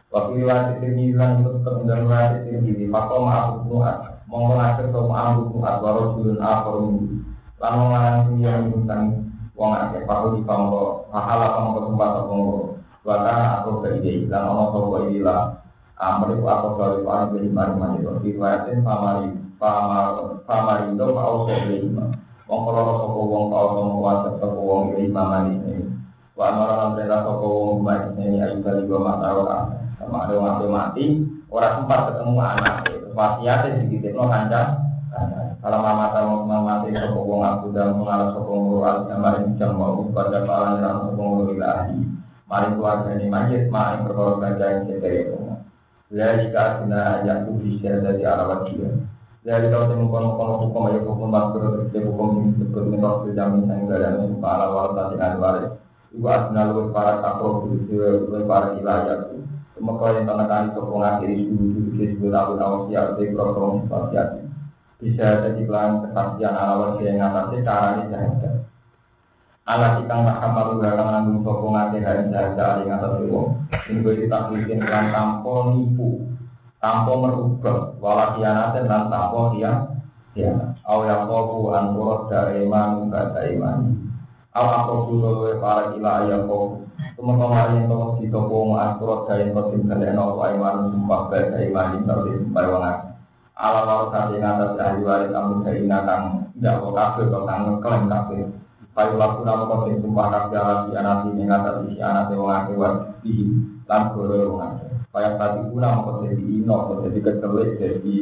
Waktu riwayat itu bilang itu kemudian riwayat itu jadi Fako ma'afu nuat. Mongko nasir kau ma'afu nuat. Akhor minggu. Lalu ngarang yang bintang wong akeh pahu di kamu pahal kamu kamu pakai kona. Bahkan aku ke ide dan ono sopo ilah. Amri ku aku dari paling beri mari mari. Riwayatin pamari pamar pamarindo mau sopo Wong krono sapa wong tau ngomong kuasa sapa wong iki mamani. Wa amara lan perintah sapa wong mati ini ayu kali gua mata Sama ada mati mati, orang sempat ketemu anak. Wasiatnya dititipno kanca. Kalau mama tahu mama mati sapa wong aku dan mengarah sapa wong al kamarin jam mau pada palan lan sapa wong ilahi. Mari keluarga ini majid mari perkara kanca yang setere. Lalu jika ada yang bisa dari arah dia. Dari kau temu kono kono hukum ayo hukum makro terus hukum ini disebut mitos jamin sang gada ini para wal tadi waris. Ibu asna lu para kapro begitu lu para wilayah. Cuma kau yang tanah kali sokong akhiri dulu disebut abu awas ya dari protokol sosial. Bisa jadi pelan kesaksian wasi yang atasnya cara ini jahat. ala tikang tak kamaru garang nanggung sopo ngake hari jaga ing atas wong sing kowe ditaklikin kan tanpa nipu tanpa merubah wala kianaten lan tanpa dia ya au yang anturot dari iman gak iman au aku dulu para kila ayah koku Cuma kemarin itu di toko dari kosim kalian nopo iman sumpah baik iman tapi sumpah wangan. Ala lalu kali ngatas ahli waris kamu keina kang tidak kafe kok kang ngeklaim kafe. Payu laku nama sumpah kafe ala si anak si anak yang wangan kewan di lan Payu tadi pun nama kosim di ino kosim di ketelit jadi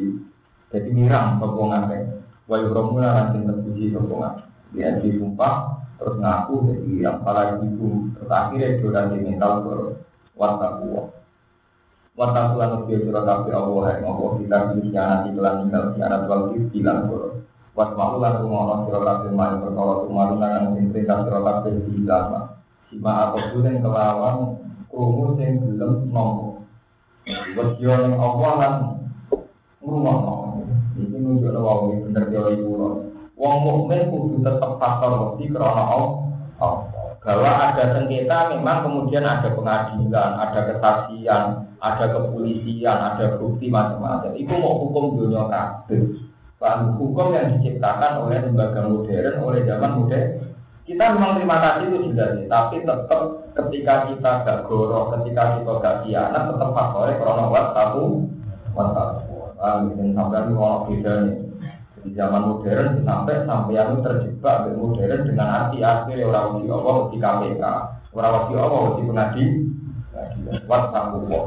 jadi mirang toko ngafe. Wayu romula nanti terpuji toko ngafe. Dia sumpah terus ngaku jadi yang para ibu. Terus akhirnya sudah dimintal ke wataku wataku lan lebih surah kafe Allah yang Allah kita pilih siaran iklan tinggal siaran waktu bilang ke mau lan rumah surah kafe main perkara tumaru nangan perintah surah kafe di dalam. Sima atau kelawan krumu sing belum nomor Wasyo yang Allah lan ngurumah nomor ini nunjuk wong bener teori kulo Wong mukmin kudu tetap faktor wedi karena Allah. Bahwa ada sengketa memang kemudian ada pengadilan, ada kesaksian, ada kepolisian, ada bukti macam-macam. Itu mau hukum dunia kabeh. Bahan hukum yang diciptakan oleh lembaga modern, oleh zaman modern. Kita memang terima kasih itu jelas, tapi tetap ketika kita gak goroh, ketika kita gak kianat, tetap faktornya karena wat tahu, wat tahu. Ah, sampai mau beda nih. Di zaman modern sampai sampai yang terjebak dengan modern dengan arti akhir orang wasi Allah di KPK orang wasi Allah di penadi wat Allah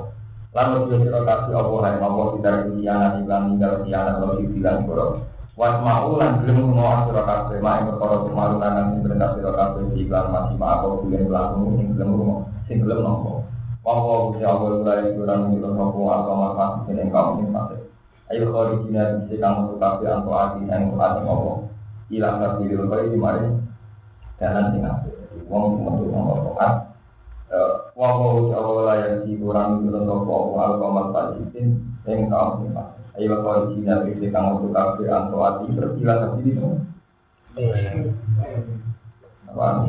lalu dia kasih Allah yang Allah tidak kianat iklan tinggal kianat lalu dibilang borok wat mau lan belum mau sira kabeh mak perkara kemaru lan perintah sira kabeh di iklan masih mak apa bulan belakang sing belum rumah sing belum nopo Wawa usia Allah mulai kurang minum nopo agama kasih yang kamu ini Ayo kalau di sini bisa kamu kafe atau ati tuh ati ngopo. Hilang kafe di luar itu mari jalan sing ape. Wong metu kan. Wa wa Allah yang di kurang itu nopo al kamal tajitin yang kamu ini. Ayo kalau di sini bisa kamu tuh kafe atau ati kafe di sana. Apa?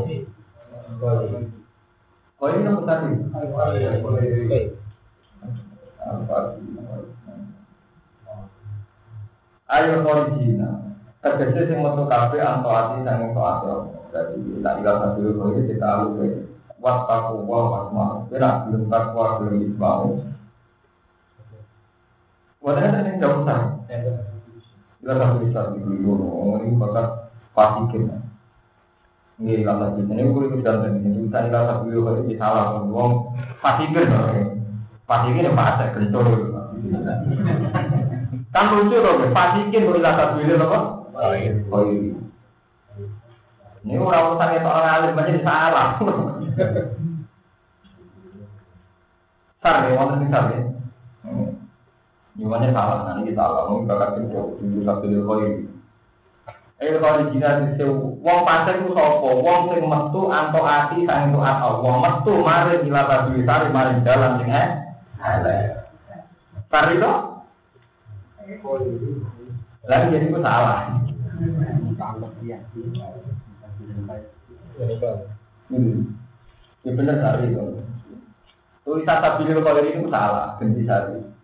Kau ini apa tadi? Ayo korijina. Tegese sing metu kabeh anto ati sang ento ati. Jadi tak ilang satu ini kita alus ke wattaku wa wasma. Kira belum takwa belum ismau. Ini jauh sana. Kita satu bisa dulu. Ini bakat fasikin. Ini kata kita ini boleh kita dan ini kita ilang satu dulu ini salah. Wong fasikin. Fasikin ya fase kencur. Kan lucu loh, fasikin boleh rasa duit apa? Oh iya. Ini orang urusan itu orang alim aja salah. Sar ya, sar ya. Nyuwanya salah, nanti kita salah, mungkin bakal itu dulu satu dulu koi. Eh kalau di Cina itu, wong pasir itu sopo, wong sing metu anto ati sang itu atau wong metu mari dilata duit sari mari jalan sing eh. Sar itu? Lalu jadi itu salah. Hmm. Ya benar sari itu. Tulisan tabil kalau ini salah, ganti sari. Ini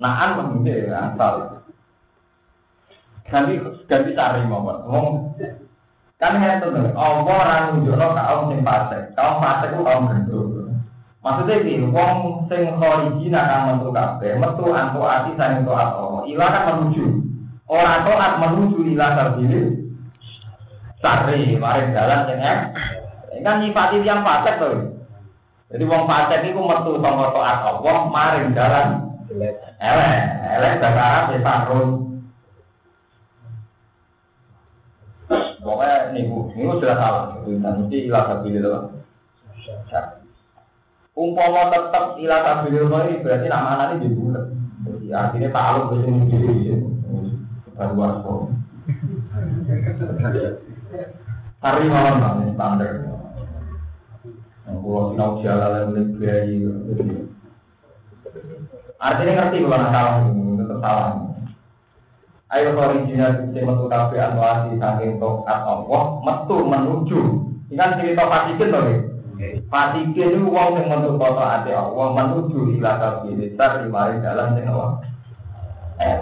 Naan mengikuti ya, asal. Ganti ganti sari mau ngomong. Kan ya tuh, Allah orang nunjukno kaum sing fasik. Kaum fasik itu kaum gendut. Maksudnya ini, wong sing khorijina kang metu kabeh, metu antu ati sang entu ato. Ila kan menuju. Ora taat menuju ila sarbili. Sari, mari jalan sing kan nyifati yang fasik tuh. Jadi wong fasik iku metu sangka taat Allah, mari jalan elek. Elek bahasa Arab ya Pokoknya niku, niku sudah salah. Nanti ila sarbili loh. Umpama tetap ila tabil koi berarti nama ini dibulat. Jadi artinya takluk ke sini sendiri. Baru wasko. Hari malam lah standar. Yang pulau sinau jalan yang lebih Artinya ngerti kalau salah, tetap salah. Ayo original sing metu kabeh anwasi saking tokat Allah metu menuju. Ingat cerita Fasikin to Fasikin itu wong sing metu foto ati Allah menuju ila kabeh di mari dalan sing Allah. Eh,